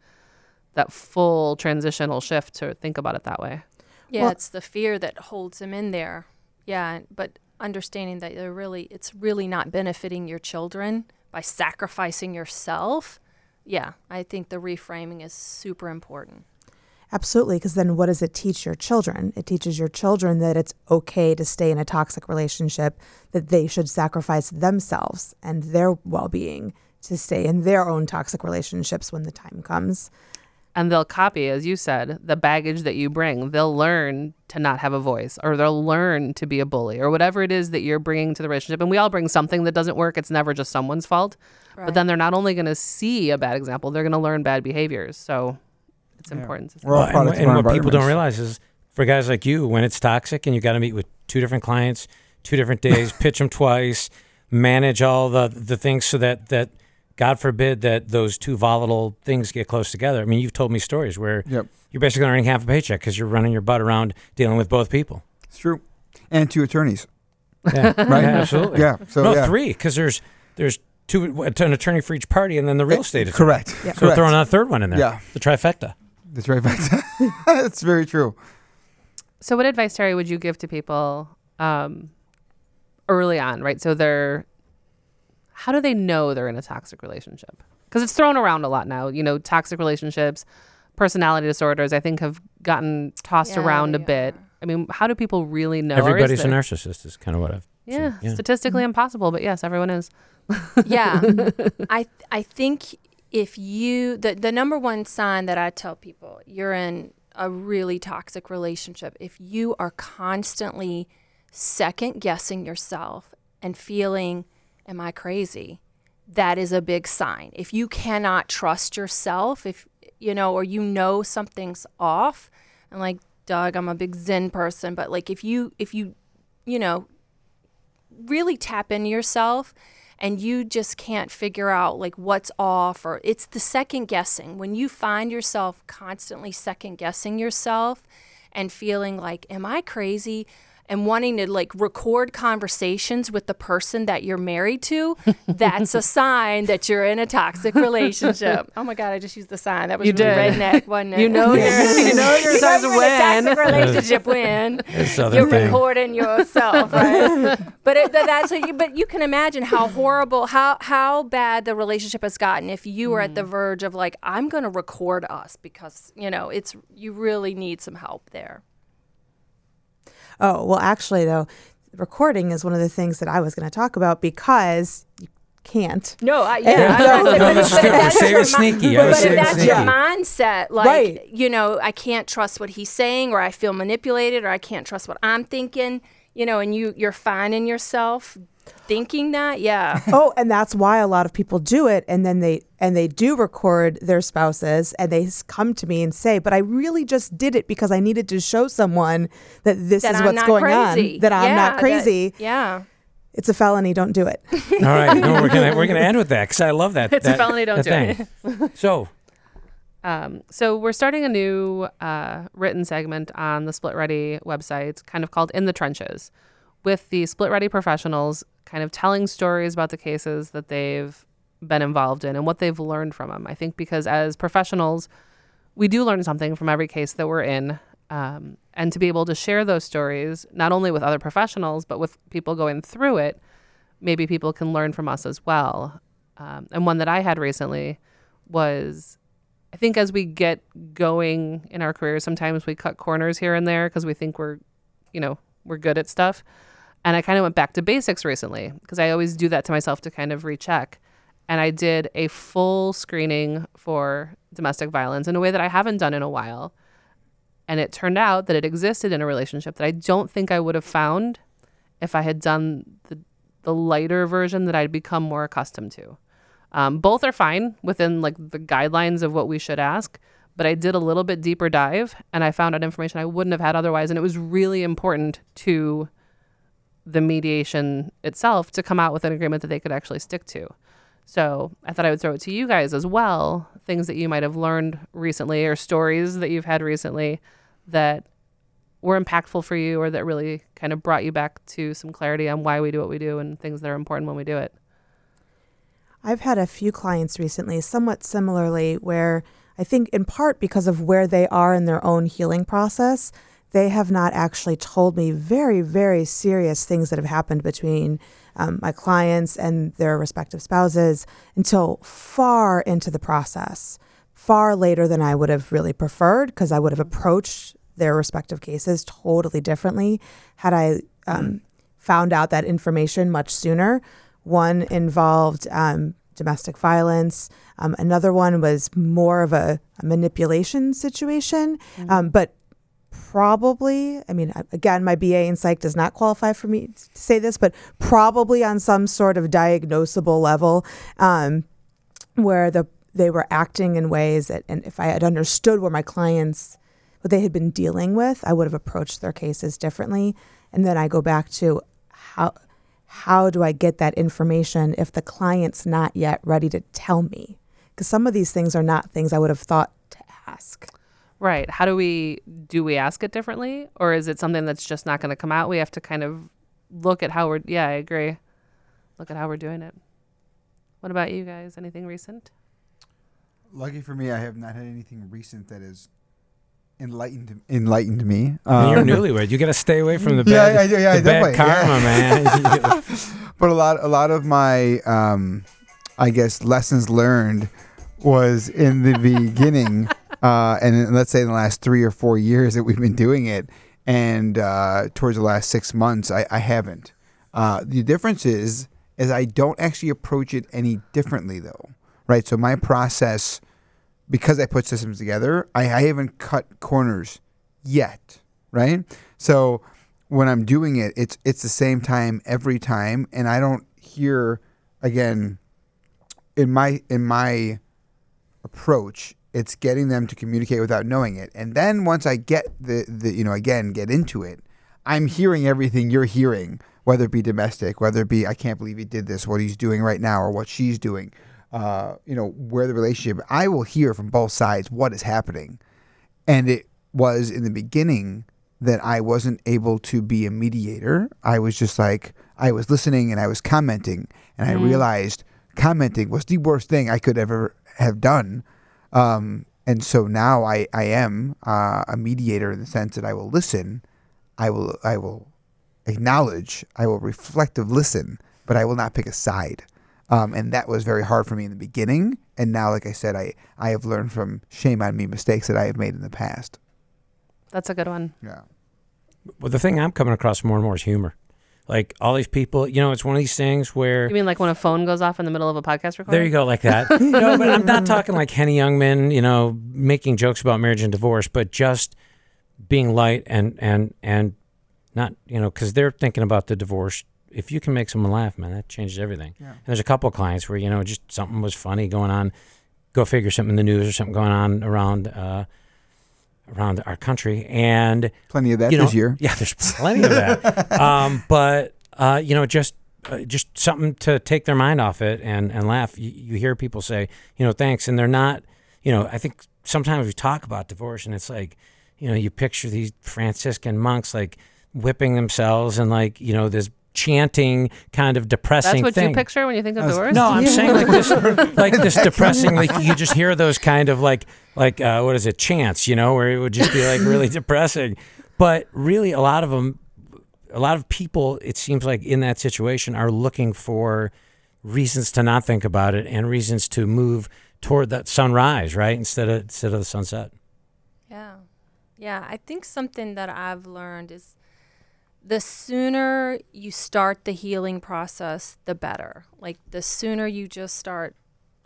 that full transitional shift to think about it that way. Yeah, Well- it's the fear that holds them in there. Yeah, but understanding that they're really it's really not benefiting your children by sacrificing yourself. Yeah, I think the reframing is super important. Absolutely, because then what does it teach your children? It teaches your children that it's okay to stay in a toxic relationship, that they should sacrifice themselves and their well being to stay in their own toxic relationships when the time comes. And they'll copy as you said the baggage that you bring. They'll learn to not have a voice or they'll learn to be a bully or whatever it is that you're bringing to the relationship. And we all bring something that doesn't work. It's never just someone's fault. But then they're not only going to see a bad example they're going to learn bad behaviors. So it's important. To Well, and, products and what people don't realize is for guys like you, when it's toxic and you got to meet with two different clients, two different days, (laughs) pitch them twice, manage all the the things so that that God forbid that those two volatile things get close together. I mean, you've told me stories where Yep. you're basically earning half a paycheck because you're running your butt around dealing with both people. It's true. And two attorneys. Yeah, (laughs) Right? Yeah, absolutely. Yeah. So no, yeah. three because there's there's two an attorney for each party and then the real estate attorney. Correct. Yeah. So Correct. throwing on a third one in there. Yeah. the trifecta. That's right. That's very true. so what advice terry would you give to people um, early on right so they're how do they know they're in a toxic relationship? Because it's thrown around a lot now you know toxic relationships personality disorders i think have gotten tossed Yeah, around a they bit. I mean how do people really know? Or is Everybody's a there- narcissist is kind of what I've yeah, seen. statistically mm-hmm. impossible but yes everyone is. Yeah. (laughs) I i think if you the, the number one sign that i tell people you're in a really toxic relationship. If you are constantly second guessing yourself and feeling am i crazy? That is a big sign. If you cannot trust yourself if you know or you know something's off and like doug i'm a big zen person but like if you if you you know really tap into yourself and you just can't figure out like what's off or it's the second guessing. When you find yourself constantly second guessing yourself and feeling like am i crazy and wanting to like record conversations with the person that you're married to (laughs) that's a sign that you're in a toxic relationship (laughs) oh my god i just used the sign that was You really did. redneck wasn't it You know (laughs) you're- you know you're You starting in a toxic relationship when you're thing. recording yourself, right? but it, that's what you, but you can imagine how horrible, how how bad the relationship has gotten if you were at the mm. verge of like, I'm going to record us because you know it's you really need some help there. Oh, well, actually, though, recording is one of the things that I was going to talk about because you can't. No, I, Yeah, yeah, no, I was no, gonna this say, but if that's your sneaky. But if that's sneaky. your mindset, like Right. you know, I can't trust what he's saying, or I feel manipulated, or I can't trust what I'm thinking, you know, and you you're finding yourself thinking that, yeah. (laughs) oh, and that's why a lot of people do it, and then they and they do record their spouses, and they s- come to me and say, "But I really just did it because I needed to show someone that this that is I'm what's going crazy. on, that I'm Yeah, not that- crazy. yeah. It's a felony. Don't do it." All right, no, we're gonna we're gonna end with that because I love that. It's a felony, don't do thing. (laughs) So Um, so we're starting a new uh, written segment on the Split Ready website, kind of called "In the Trenches," with the Split Ready professionals, kind of telling stories about the cases that they've been involved in and what they've learned from them. I think because as professionals, we do learn something from every case that we're in, um, and to be able to share those stories not only with other professionals but with people going through it, maybe people can learn from us as well. Um, and one that I had recently was I think as we get going in our careers, sometimes we cut corners here and there because we think we're, you know, we're good at stuff. And I kind of went back to basics recently because I always do that to myself to kind of recheck. And I did a full screening for domestic violence in a way that I haven't done in a while. And it turned out that it existed in a relationship that I don't think I would have found if I had done the, the lighter version that I'd become more accustomed to. Um, both are fine within like the guidelines of what we should ask, but I did a little bit deeper dive and I found out information I wouldn't have had otherwise, and it was really important to the mediation itself to come out with an agreement that they could actually stick to. So I thought I would throw it to you guys as well, things that you might have learned recently or stories that you've had recently that were impactful for you or that really kind of brought you back to some clarity on why we do what we do and things that are important when we do it? I've had a few clients recently, somewhat similarly, where I think in part because of where they are in their own healing process, they have not actually told me very, very serious things that have happened between um, my clients and their respective spouses until far into the process, far later than I would have really preferred, because I would have approached their respective cases totally differently had I um, found out that information much sooner. One involved um, domestic violence. Um, another one was more of a, a manipulation situation, um, but probably, I mean, again, my BA in psych does not qualify for me to say this, but probably on some sort of diagnosable level um, where the they were acting in ways that, and if I had understood where my clients, what they had been dealing with, I would have approached their cases differently. And then I go back to how how do I get that information if the client's not yet ready to tell me? Because some of these things are not things I would have thought to ask. Right. How do we do we ask it differently or is it something that's just not going to come out? We have to kind of look at how we're Yeah, I agree. Look at how we're doing it. What about you guys? Anything recent? Lucky for me, I have not had anything recent that has enlightened enlightened me. And you're Um, newlywed. You got to stay away from the Yeah, bad, I do, yeah, the bad karma, yeah. man. (laughs) (laughs) but a lot a lot of my um, I guess lessons learned was in the beginning, (laughs) uh, and let's say in the last three or four years that we've been doing it, and uh, towards the last six months, I, I haven't. Uh, the difference is is I don't actually approach it any differently though, right? So my process, because I put systems together, I, I haven't cut corners yet, right? So when I'm doing it, it's it's the same time every time, and I don't hear again in my in my approach. It's getting them to communicate without knowing it, and then once I get the the you know again get into it, I'm hearing everything you're hearing, whether it be domestic, whether it be I can't believe he did this, what he's doing right now, or what she's doing. Uh, you know where the relationship. I will hear from both sides what is happening, and it was in the beginning that I wasn't able to be a mediator. I was just like I was listening and I was commenting, and I realized commenting was the worst thing I could ever have done. Um, and so now I I am uh, a mediator in the sense that I will listen, I will I will acknowledge, I will reflective listen, but I will not pick a side. Um, and that was very hard for me in the beginning. And now, like I said, I, I have learned from shame on me mistakes that I have made in the past. That's a good one. Yeah. well, the thing I'm coming across more and more is humor. Like all these people, you know, it's one of these things where You mean like when a phone goes off in the middle of a podcast recording? There you go, like that. (laughs) no, but I'm not talking like Henny Youngman, you know, making jokes about marriage and divorce, but just being light and and and not, you know, because they're thinking about the divorce. If you can make someone laugh, man, that changes everything. And there's a couple of clients where you know just something was funny going on. Go figure, something in the news or something going on around uh, around our country, and Plenty of that you know, this year. (laughs) Yeah, there's plenty of that. (laughs) um, but uh, you know, just uh, just something to take their mind off it and and laugh. You, you hear people say, you know, thanks, and they're not. You know, I think sometimes we talk about divorce, and it's like, you know, you picture these Franciscan monks like whipping themselves and like you know this chanting kind of depressing That's what thing. you picture when you think of divorce? No, I'm (laughs) saying like this, like this depressing. Like you just hear those kind of like, like uh, what is it, Chance? You know, where it would just be like really (laughs) depressing. But really, a lot of them, a lot of people, it seems like in that situation are looking for reasons to not think about it and reasons to move toward that sunrise, right, instead of instead of the sunset. Yeah. Yeah. I think something that I've learned is the sooner you start the healing process, the better. Like the sooner you just start,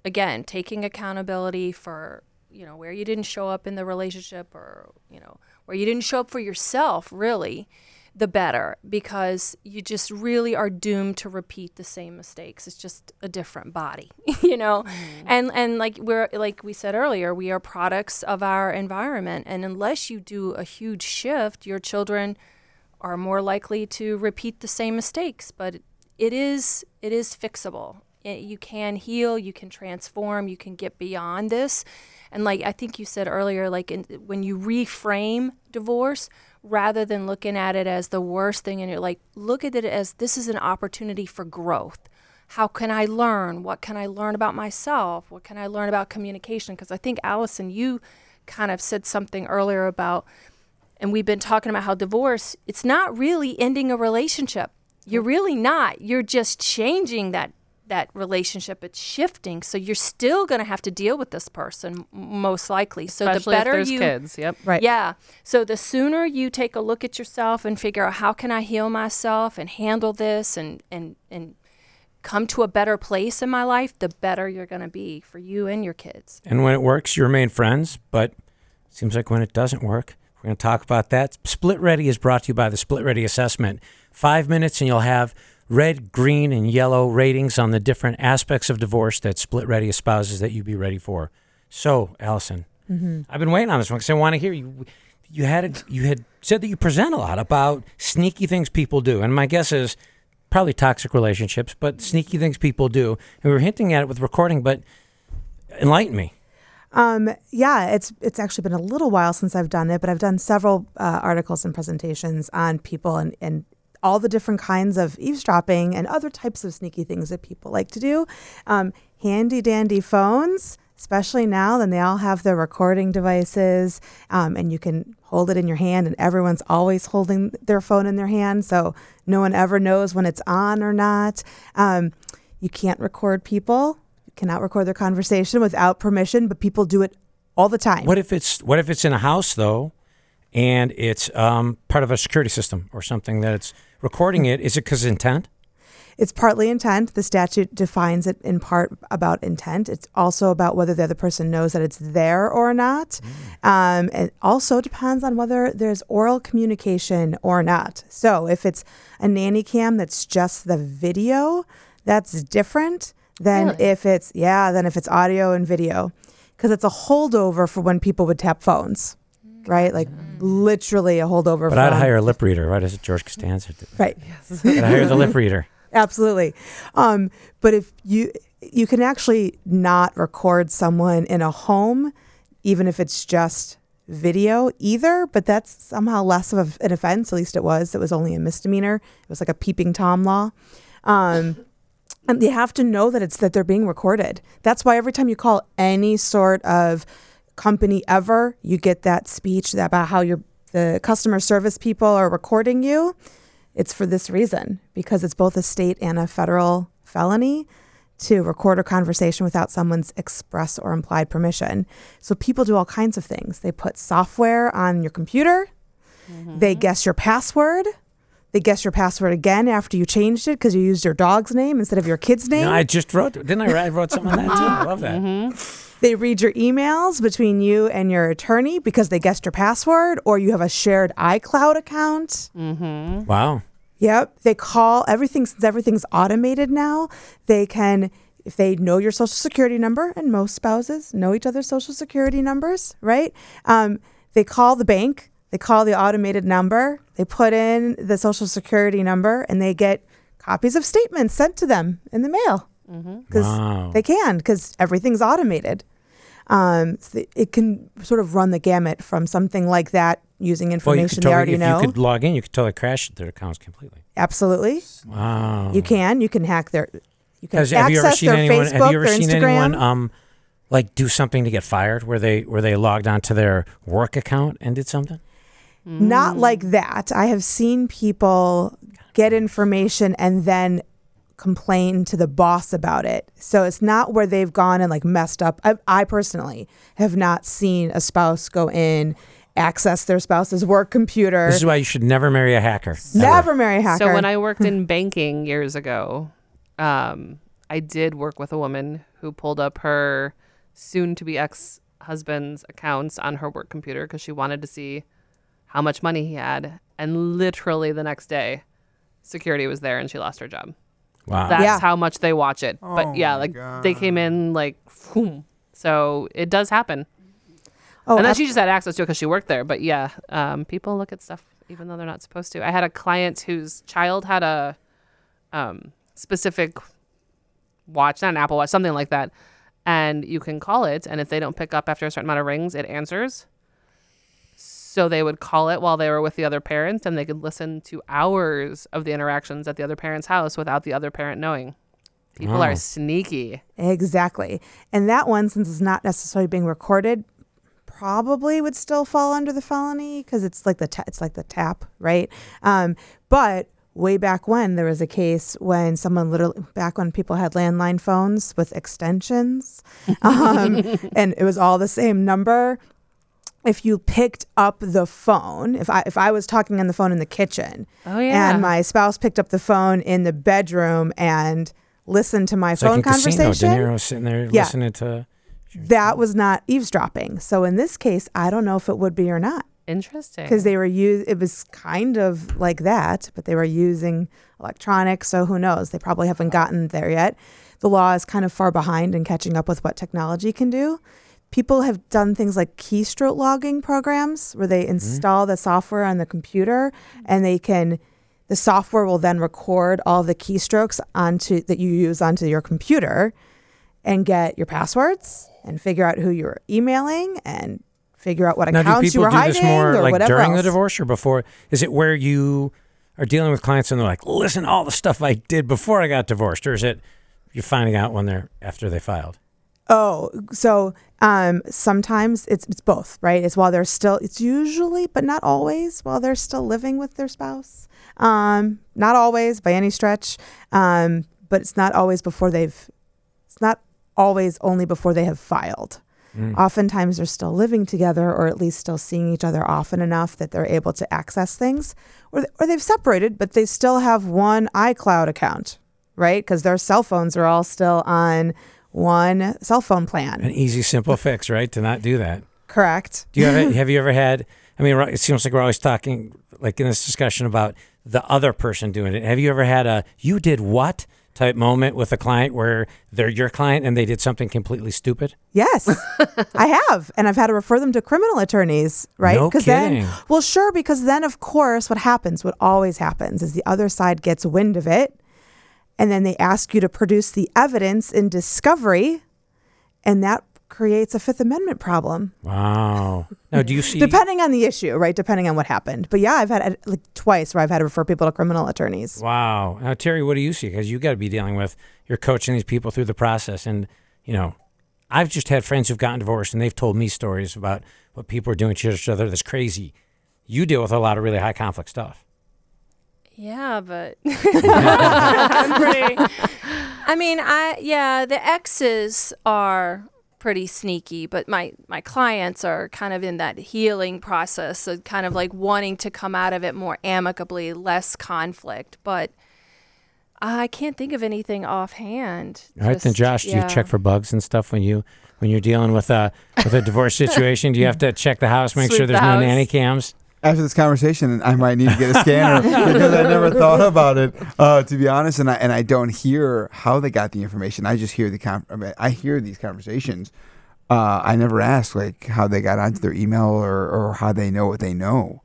again, taking accountability for, you know, where you didn't show up in the relationship or, you know, where you didn't show up for yourself, really, the better because you just really are doomed to repeat the same mistakes. It's just a different body, (laughs) you know? Mm-hmm. And and like we're like we said earlier, we are products of our environment and unless you do a huge shift, your children are more likely to repeat the same mistakes, but it is it is fixable. It, you can heal, you can transform, you can get beyond this. And like I think you said earlier like in, when you reframe divorce, rather than looking at it as the worst thing and you're like look at it as this is an opportunity for growth. How can i learn? What can i learn about myself? What can i learn about communication? Because i think allison you kind of said something earlier about and we've been talking about how divorce it's not really ending a relationship. You're really not. You're just changing that that relationship it's shifting so you're still going to have to deal with this person most likely so Especially the if better there's you kids. Yep. Right. yeah so the sooner you take a look at yourself and figure out how can i heal myself and handle this and and and come to a better place in my life the better you're going to be for you and your kids And when it works, you remain friends. But it seems like when it doesn't work, we're going to talk about that. Split Ready is brought to you by the Split Ready Assessment. Five minutes, and you'll have red, green, and yellow ratings on the different aspects of divorce that Split Ready espouses that you be ready for. So, Allison, I've been waiting on this one because I want to hear you. You had a, you had said that you present a lot about sneaky things people do, and my guess is probably toxic relationships, but sneaky things people do. And we were hinting at it with recording, but enlighten me. Um, yeah, it's it's actually been a little while since I've done it, but I've done several uh, articles and presentations on people and, and all the different kinds of eavesdropping and other types of sneaky things that people like to do. Um, handy dandy phones, especially now, then they all have their recording devices, um, and you can hold it in your hand, and everyone's always holding their phone in their hand, so no one ever knows when it's on or not. Um, you can't record people. You cannot record their conversation without permission, but people do it all the time. What if it's what if it's in a house though, and it's um, part of a security system or something that it's recording it? Is it because intent? It's partly intent. The statute defines it in part about intent. It's also about whether the other person knows that it's there or not. Um, it also depends on whether there's oral communication or not. So if it's a nanny cam that's just the video, that's different than Really? if it's yeah, than if it's audio and video, because it's a holdover for when people would tap phones, right? Like literally a holdover. But I'd from- hire a lip reader, right? As George Costanza did. right. (laughs) I'd hire the lip reader. (laughs) Absolutely. Um, but if you you can actually not record someone in a home, even if it's just video either, but that's somehow less of an offense. At least it was. It was only a misdemeanor. It was like a peeping tom law. Um, and they have to know that it's that they're being recorded. That's why every time you call any sort of company ever, you get that speech about how your the customer service people are recording you. It's for this reason because it's both a state and a federal felony to record a conversation without someone's express or implied permission. So people do all kinds of things. They put software on your computer. Mm-hmm. They guess your password. They guess your password again after you changed it because you used your dog's name instead of your kid's name. know, I just wrote, didn't I? write- I wrote something on that too. I love that. Mm-hmm. They read your emails between you and your attorney because they guessed your password, or you have a shared iCloud account. Wow. Yep. They call everything since everything's automated now. They can, if they know your social security number, and most spouses know each other's social security numbers, right? Um, they call the bank. They call the automated number. They put in the social security number, and they get copies of statements sent to them in the mail because Wow. they can because everything's automated. Um, so it can sort of run the gamut from something like that using Well, you information could they already if know. you could log in, you could totally crash their accounts completely. Absolutely. Wow. You can. You can hack their. You can Has, access have you ever seen their anyone? Facebook, have you ever seen Instagram. anyone um, like do something to get fired, where they where they logged onto their work account and did something? Not like that. I have seen people get information and then complain to the boss about it. So it's not where they've gone and like messed up. I, I personally have not seen a spouse go in, access their spouse's work computer. This is why you should never marry a hacker. ever. Never marry a hacker. So when I worked in (laughs) banking years ago, um, I did work with a woman who pulled up her soon-to-be ex-husband's accounts on her work computer because she wanted to see how much money he had, and literally the next day, security was there and she lost her job. Wow. That's Yeah. how much they watch it. Oh but yeah, my like they came in like, whoom. so it does happen. oh, and then ab- she just had access to it because she worked there. But yeah, um, people look at stuff even though they're not supposed to. I had a client whose child had a um, specific watch, not an Apple Watch, something like that, and you can call it, and if they don't pick up after a certain amount of rings, it answers. So they would call it while they were with the other parent and they could listen to hours of the interactions at the other parent's house without the other parent knowing. People Wow. are sneaky. Exactly. And that one, since it's not necessarily being recorded, probably would still fall under the felony because it's like the ta- it's like the tap, right? Um, but way back when there was a case when someone literally back when people had landline phones with extensions, (laughs) um, and it was all the same number. If you picked up the phone, if I if I was talking on the phone in the kitchen, Oh, yeah. and my spouse picked up the phone in the bedroom and listened to my It's like phone in Casino, conversation, De Niro sitting there Yeah. listening to. that was not eavesdropping. So in this case, I don't know if it would be or not Interesting. because they were use. It was kind of like that, but they were using electronics. So who knows? They probably haven't gotten there yet. The law is kind of far behind in catching up with what technology can do. People have done things like keystroke logging programs where they mm-hmm. install the software on the computer and they can the software will then record all the keystrokes onto that you use onto your computer and get your passwords and figure out who you're emailing and figure out what Now, accounts you were do hiding this more or like whatever during the divorce or before? Is it where you are dealing with clients and they're like, "Listen, all the stuff I did before I got divorced," or is it you're finding out when they're after they filed? Oh, so um, sometimes it's it's both, right? It's while they're still. It's usually, but not always, while they're still living with their spouse. Um, not always by any stretch, um, but it's not always before they've. It's not always only before they have filed. Oftentimes they're still living together, or at least still seeing each other often enough that they're able to access things, or or they've separated, but they still have one iCloud account, right? Because their cell phones are all still on one cell phone plan. An easy, simple fix, right? To not do that. Correct. Do you have (laughs) have you ever had? I mean, it seems like we're always talking like in this discussion about the other person doing it. Have you ever had a "you did what" type moment with a client where they're your client and they did something completely stupid? Yes, (laughs) I have, and I've had to refer them to criminal attorneys, right? No then, well, sure, because then, of course, what happens, what always happens, is the other side gets wind of it, and then they ask you to produce the evidence in discovery, and that creates a Fifth Amendment problem. Wow. Now, do you (laughs) see? Depending on the issue, right? Depending on what happened. But yeah, I've had like twice where I've had to refer people to criminal attorneys. Wow. Now, Terry, what do you see? Because you got to be dealing with, you're coaching these people through the process. And, you know, I've just had friends who've gotten divorced and they've told me stories about what people are doing to each other that's crazy. You deal with a lot of really high conflict stuff. Yeah, but (laughs) I'm pretty. I mean, I yeah, the exes are pretty sneaky, but my my clients are kind of in that healing process, of kind of like wanting to come out of it more amicably, less conflict. But I can't think of anything offhand. All right, then, Just- Josh, do yeah. you check for bugs and stuff when you when you're dealing with a with a divorce situation? Do you have to check the house, make Sweep sure there's the no house. nanny cams? After this conversation, I might need to get a (laughs) scanner because I never thought about it. Uh, to be honest, and I and I don't hear how they got the information. I just hear the con- I, mean, I hear these conversations. Uh, I never ask like how they got onto their email or, or how they know what they know.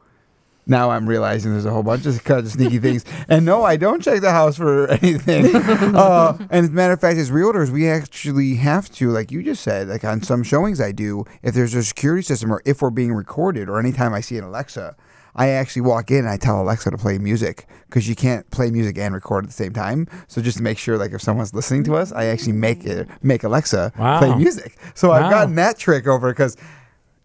Now I'm realizing there's a whole bunch of kind of sneaky things. And no, I don't check the house for (laughs) anything. uh, and as a matter of fact, as realtors, we actually have to, like you just said, like on some showings I do, if there's a security system or if we're being recorded or anytime I see an Alexa, I actually walk in and I tell Alexa to play music because you can't play music and record at the same time. So just to make sure, like if someone's listening to us, I actually make it make Alexa Wow. play music. So Wow. I've gotten that trick over because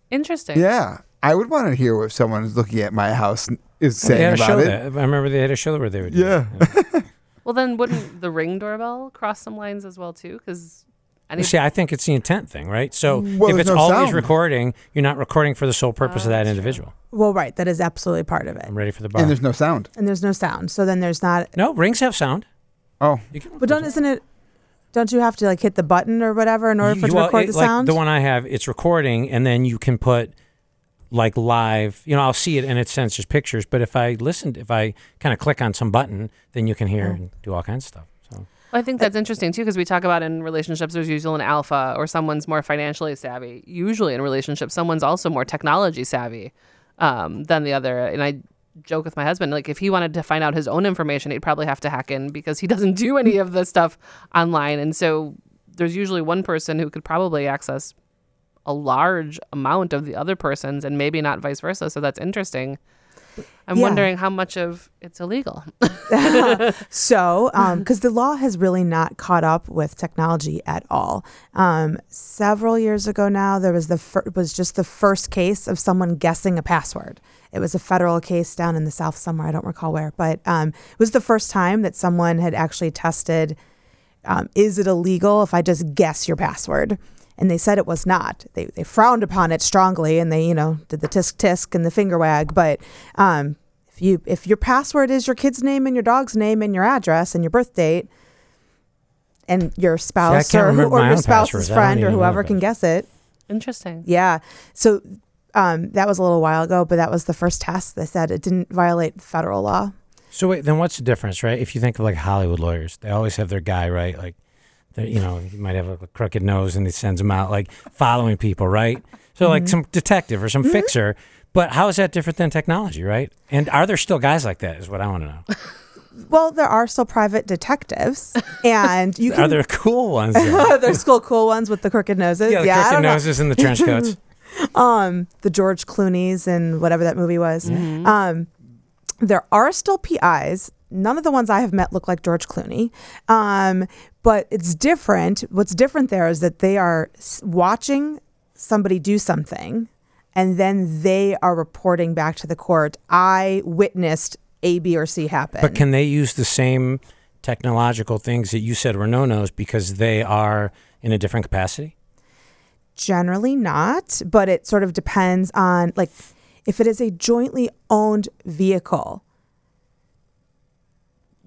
Interesting. yeah, I would want to hear what someone is looking at my house is They saying had a about show it. that. I remember they had a show where they would do Yeah. that. (laughs) Well, then wouldn't the ring doorbell cross some lines as well too? Because You See, I think it's the intent thing, right? So mm, Well, if it's no always sound. recording, you're not recording for the sole oh, purpose of that individual. Well, right. That is absolutely part of it. I'm ready for the bar. And there's no sound. And there's no sound. So then there's not. no, rings have sound. Oh, You can But don't, isn't it? Don't you have to like hit the button or whatever in order for it You- to well, record it- the like sound? the one I have, it's recording, and then you can put like live. You know, I'll see it and it sends just pictures. But if I listened, if I kind of click on some button, then you can hear and do all kinds of stuff. So I think that's interesting too, because we talk about in relationships, there's usually an alpha or someone's more financially savvy. Usually in relationships, someone's also more technology savvy um, than the other. And I joke with my husband, like if he wanted to find out his own information, he'd probably have to hack in because he doesn't do any of the stuff online. And so there's usually one person who could probably access a large amount of the other person's and maybe not vice versa. So that's interesting. I'm Yeah. wondering how much of it's illegal. (laughs) (laughs) So, because the law has really not caught up with technology at all. Um, several years ago now, there was the fir- was just the first case of someone guessing a password. It was a federal case down in the south somewhere. I don't recall where, but um, it was the first time that someone had actually tested. Um, is it illegal if I just guess your password? And they said it was not. They, they frowned upon it strongly, and they you know did the tisk tisk and the finger wag. But um, if you if your password is your kid's name and your dog's name and your address and your birth date, and your spouse can't or, or your spouse's passwords. Friend or whoever can guess it, Interesting. yeah. So um, that was a little while ago, but that was the first test. They said it didn't violate federal law. So wait, then what's the difference, right? If you think of like Hollywood lawyers, they always have their guy, right? Like, they- you know, he might have a crooked nose and he sends them out like following people, right? So like some detective or some fixer. But how is that different than technology, right? And are there still guys like that? Is what I want to know. (laughs) Well, there are still private detectives, and you (laughs) Are can. there cool ones? (laughs) There's still cool ones with the crooked noses. yeah, the I crooked don't know. noses and the trench coats. um, the George Clooney's and whatever that movie was. Um, there are still PIs. None of the ones I have met look like George Clooney. Um, but it's different. What's different there is that they are watching somebody do something and then they are reporting back to the court, I witnessed A, B, or C happen. But can they use the same technological things that you said were no nos because they are in a different capacity? Generally not, but it sort of depends on like if it is a jointly owned vehicle,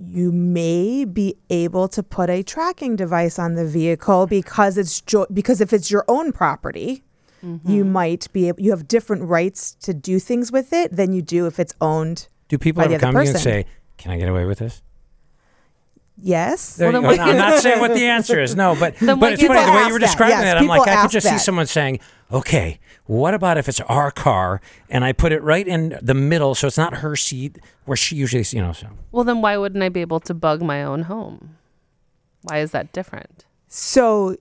you may be able to put a tracking device on the vehicle because it's jo- because if it's your own property, you mm-hmm. might be able you have different rights to do things with it than you do if it's owned. Do people ever come to you and say, "Can I get away with this?" Yes. There you Well, go. then No, I'm not saying what the (laughs) answer is. No, but Then but it's funny the way you were that. describing Yes, that. I'm like, I could ask just see someone saying, "Okay, what about if it's our car and I put it right in the middle, so it's not her seat where she usually, you know." So Well, then why wouldn't I be able to bug my own home? Why is that different? So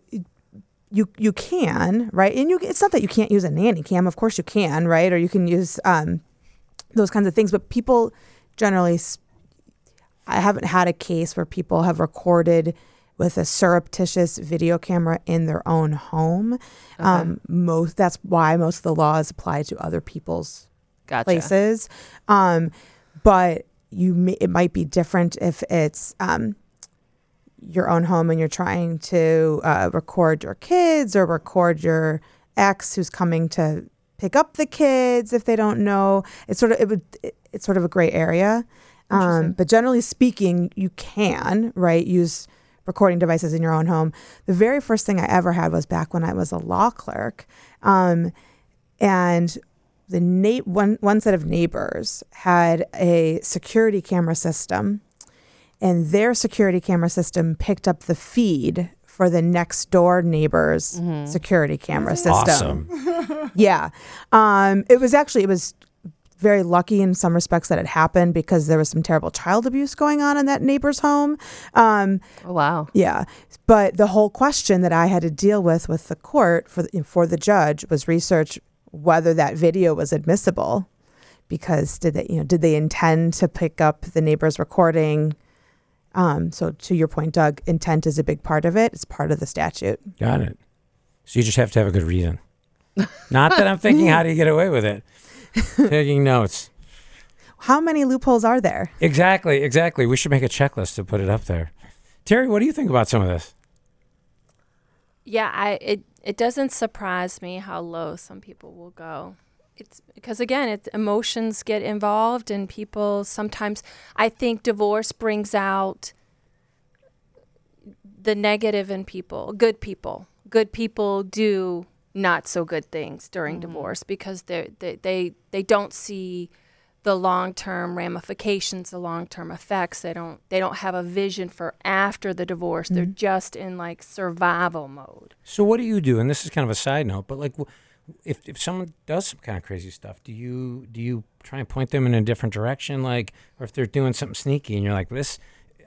you you can right, and you it's not that you can't use a nanny cam. Of course you can, right? Or you can use um, those kinds of things. But people generally, s- I haven't had a case where people have recorded with a surreptitious video camera in their own home. Um, most that's why most of the laws apply to other people's Gotcha. places. Um, but you may, it might be different if it's um, your own home and you're trying to uh, record your kids or record your ex who's coming to pick up the kids if they don't know. It's sort of it would it, it's sort of a gray area. Um, but generally speaking, you can right use recording devices in your own home. The very first thing I ever had was back when I was a law clerk, um, and the na- one one set of neighbors had a security camera system, and their security camera system picked up the feed for the next door neighbor's security camera system. awesome. (laughs) Yeah. Um, it was actually, it was very lucky in some respects that it happened because there was some terrible child abuse going on in that neighbor's home. Um, Oh wow. yeah. But the whole question that I had to deal with with the court for the, for the judge was research whether that video was admissible because did they, you know, did they intend to pick up the neighbor's recording? Um, so to your point, Doug, intent is a big part of it. It's part of the statute. Got it. So you just have to have a good reason. Not that I'm thinking, how do you get away with it? (laughs) Taking notes. How many loopholes are there? Exactly, exactly. We should make a checklist to put it up there. Terry, what do you think about some of this? Yeah, I it it doesn't surprise me how low some people will go. It's because again, it emotions get involved and people sometimes I think divorce brings out the negative in people, good people. Good people do not so good things during mm. divorce because they they they they don't see the long-term ramifications, the long-term effects. They don't they don't have a vision for after the divorce. They're mm-hmm. just in like survival mode. So what do you do? And this is kind of a side note, but like, if if someone does some kind of crazy stuff, do you do you try and point them in a different direction, like, or if they're doing something sneaky, and you're like, this,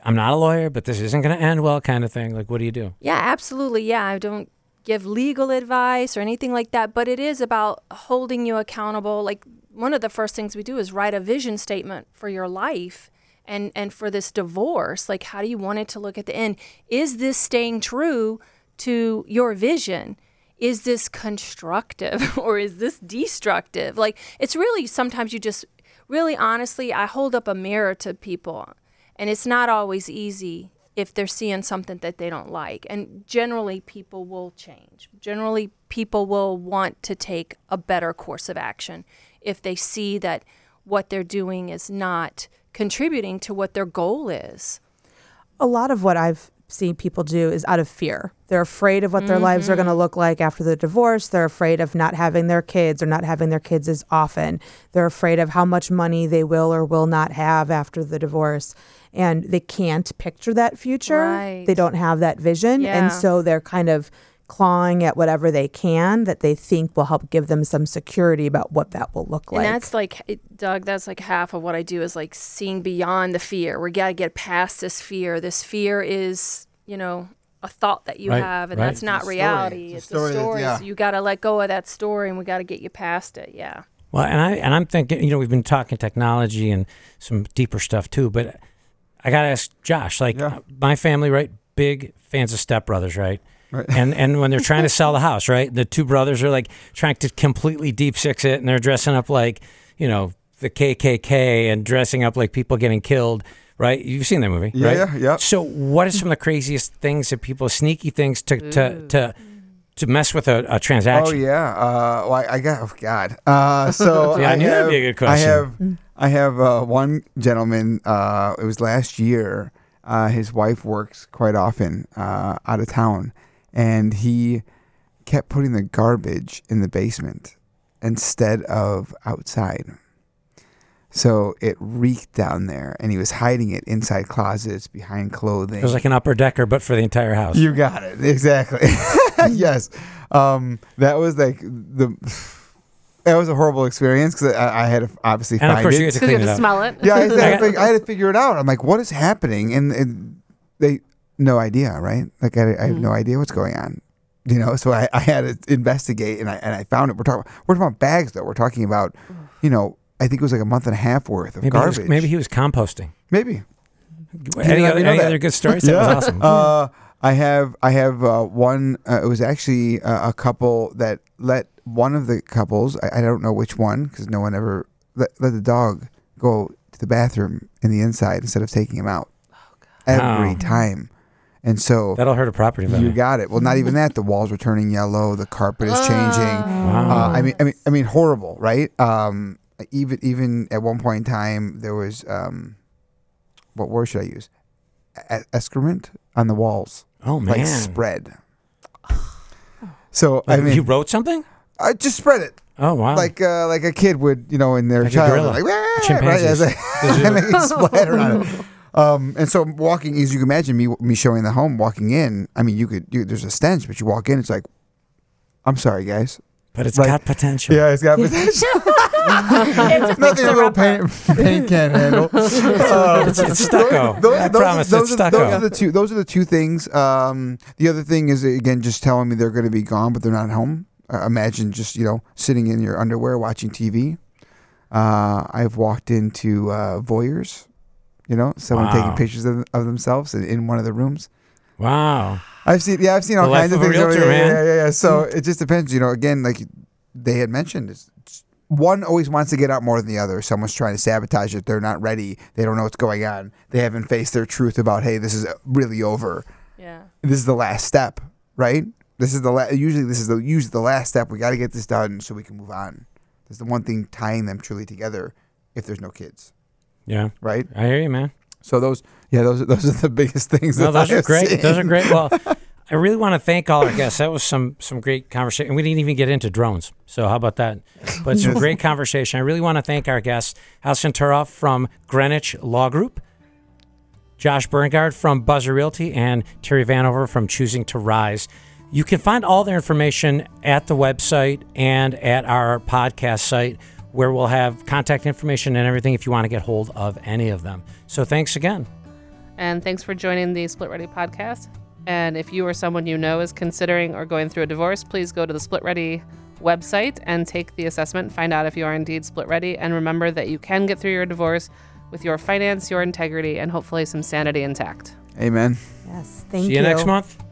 I'm not a lawyer, but this isn't going to end well, kind of thing. Like, what do you do? Yeah, absolutely. Yeah, I don't give legal advice or anything like that, but it is about holding you accountable. Like one of the first things we do is write a vision statement for your life and and for this divorce. Like how do you want it to look at the end? Is this staying true to your vision? Is this constructive (laughs) or is this destructive? Like it's really sometimes you just really honestly, I hold up a mirror to people and it's not always easy if they're seeing something that they don't like. And generally, people will change. Generally, people will want to take a better course of action if they see that what they're doing is not contributing to what their goal is. A lot of what I've seen people do is out of fear. They're afraid of what their lives are mm-hmm. going to look like after the divorce. They're afraid of not having their kids or not having their kids as often. They're afraid of how much money they will or will not have after the divorce. And they can't picture that future. Right. They don't have that vision. Yeah. And so they're kind of clawing at whatever they can that they think will help give them some security about what that will look like. And that's like, Doug, that's like half of what I do is like seeing beyond the fear. We got to get past this fear. This fear is, you know, a thought that you Right, have, and right. that's not a story. reality. It's It's, a story a that- yeah. So you got to let go of that story, and we got to get you past it. Yeah. Well, and I and I'm thinking, you know, we've been talking technology and some deeper stuff too, but I got to ask Josh, like Yeah. my family, right? Big fans of Step Brothers, right? Right. And (laughs) and when they're trying to sell the house, right? The two brothers are like trying to completely deep six it, and they're dressing up like, you know, the KKK and dressing up like people getting killed, right? You've seen that movie, Yeah, right? yeah, yeah. So, what are some of the craziest things that people, sneaky things to to to to mess with a, a Oh yeah. Uh, well, I, I got. Oh God. Uh, so (laughs) Yeah, I knew that'd be a good I question. have. I have uh, one gentleman. Uh, it was last year. Uh, his wife works quite often uh, out of town, and he kept putting the garbage in the basement instead of outside. So it reeked down there, and he was hiding it inside closets, behind clothing. It was like an upper decker, but for the entire house. You got it (laughs) exactly. (laughs) yes, um, that was like the. That was a horrible experience because I, I had to obviously and of course, it. you had to Because you clean have it to smell it. yeah, I had, to, (laughs) I had to figure it out. I'm like, what is happening? And, and they no idea, right? Like I, I have no idea what's going on. You know, so I, I had to investigate, and I and I found it. We're talking we're talking about bags though. We're talking about, you know, I think it was like a month and a half worth of Maybe he, garbage. was, maybe he was composting. maybe Any, let other, any other good stories? That was awesome. Uh, I have I have uh, one. Uh, it was actually uh, a couple that let one of the couples. I, I don't know which one because no one ever let, let the dog go to the bathroom in the inside instead of taking him out every Wow. time. And so That'll hurt a property value. you got it. Well, not even that. The walls were turning yellow. The carpet is changing. Wow. Uh, I mean, I mean, I mean, horrible, right? Um, even even at one point in time, there was um, what word should I use? E- excrement on the walls, oh man! like spread. So I mean, you wrote something? I just spread it Oh wow! like uh, like a kid would, you know, in their Like a child, gorilla. like "Wah!" Chimpanzees. right? As I, I (laughs) (laughs) splatter on it. Um, and so walking, as you can imagine, me me showing the home, walking in. I mean, you could, you, there's a stench, but you walk in, it's like, I'm sorry, guys. but it's like- got potential. Yeah, it's got potential. (laughs) it's Nothing a little paint, paint can't handle. Um, It's, it's stucco. those, I those, promise those, it's are, stucco. those are the two. Those are the two things. Um, the other thing is again just telling me they're going to be gone, but they're not home. Uh, imagine just you know sitting in your underwear watching TV. Uh, I've walked into uh, voyeurs. You know, someone Wow. taking pictures of, of themselves in, in one of the rooms. wow. I've seen, yeah, I've seen all The kinds of of things. realtor, yeah, yeah, yeah, yeah. So it just depends. You know, again, like they had mentioned, it's, it's- one always wants to get out more than the other. Someone's trying to sabotage it. They're not ready. They don't know what's going on. They haven't faced their truth about, hey, this is really over. Yeah. This is the last step, right? This is the la- usually this is the usually the last step. We got to get this done so we can move on. That's the one thing tying them truly together. If there's no kids, Yeah, right? I hear you, man. So those, yeah, those those are the biggest (laughs) things. No, those I are great. seen. Those are great. Well, (laughs) I really want to thank all our guests. That was some some great conversation. We didn't even get into drones. So how about that? But some great (laughs) conversation. I really want to thank our guests, Alison Turoff from Greenwich Law Group, Josh Berngard from Buzzer Realty, and Terry Vanover from Choosing to Rise. You can find all their information at the website and at our podcast site, where we'll have contact information and everything if you want to get hold of any of them. So thanks again. And thanks for joining the Split Ready podcast. And if you or someone you know is considering or going through a divorce, please go to the Split Ready website and take the assessment. Find out if you are indeed split ready. And remember that you can get through your divorce with your finance, your integrity, and hopefully some sanity intact. Amen. Yes. Thank See you. See you next month.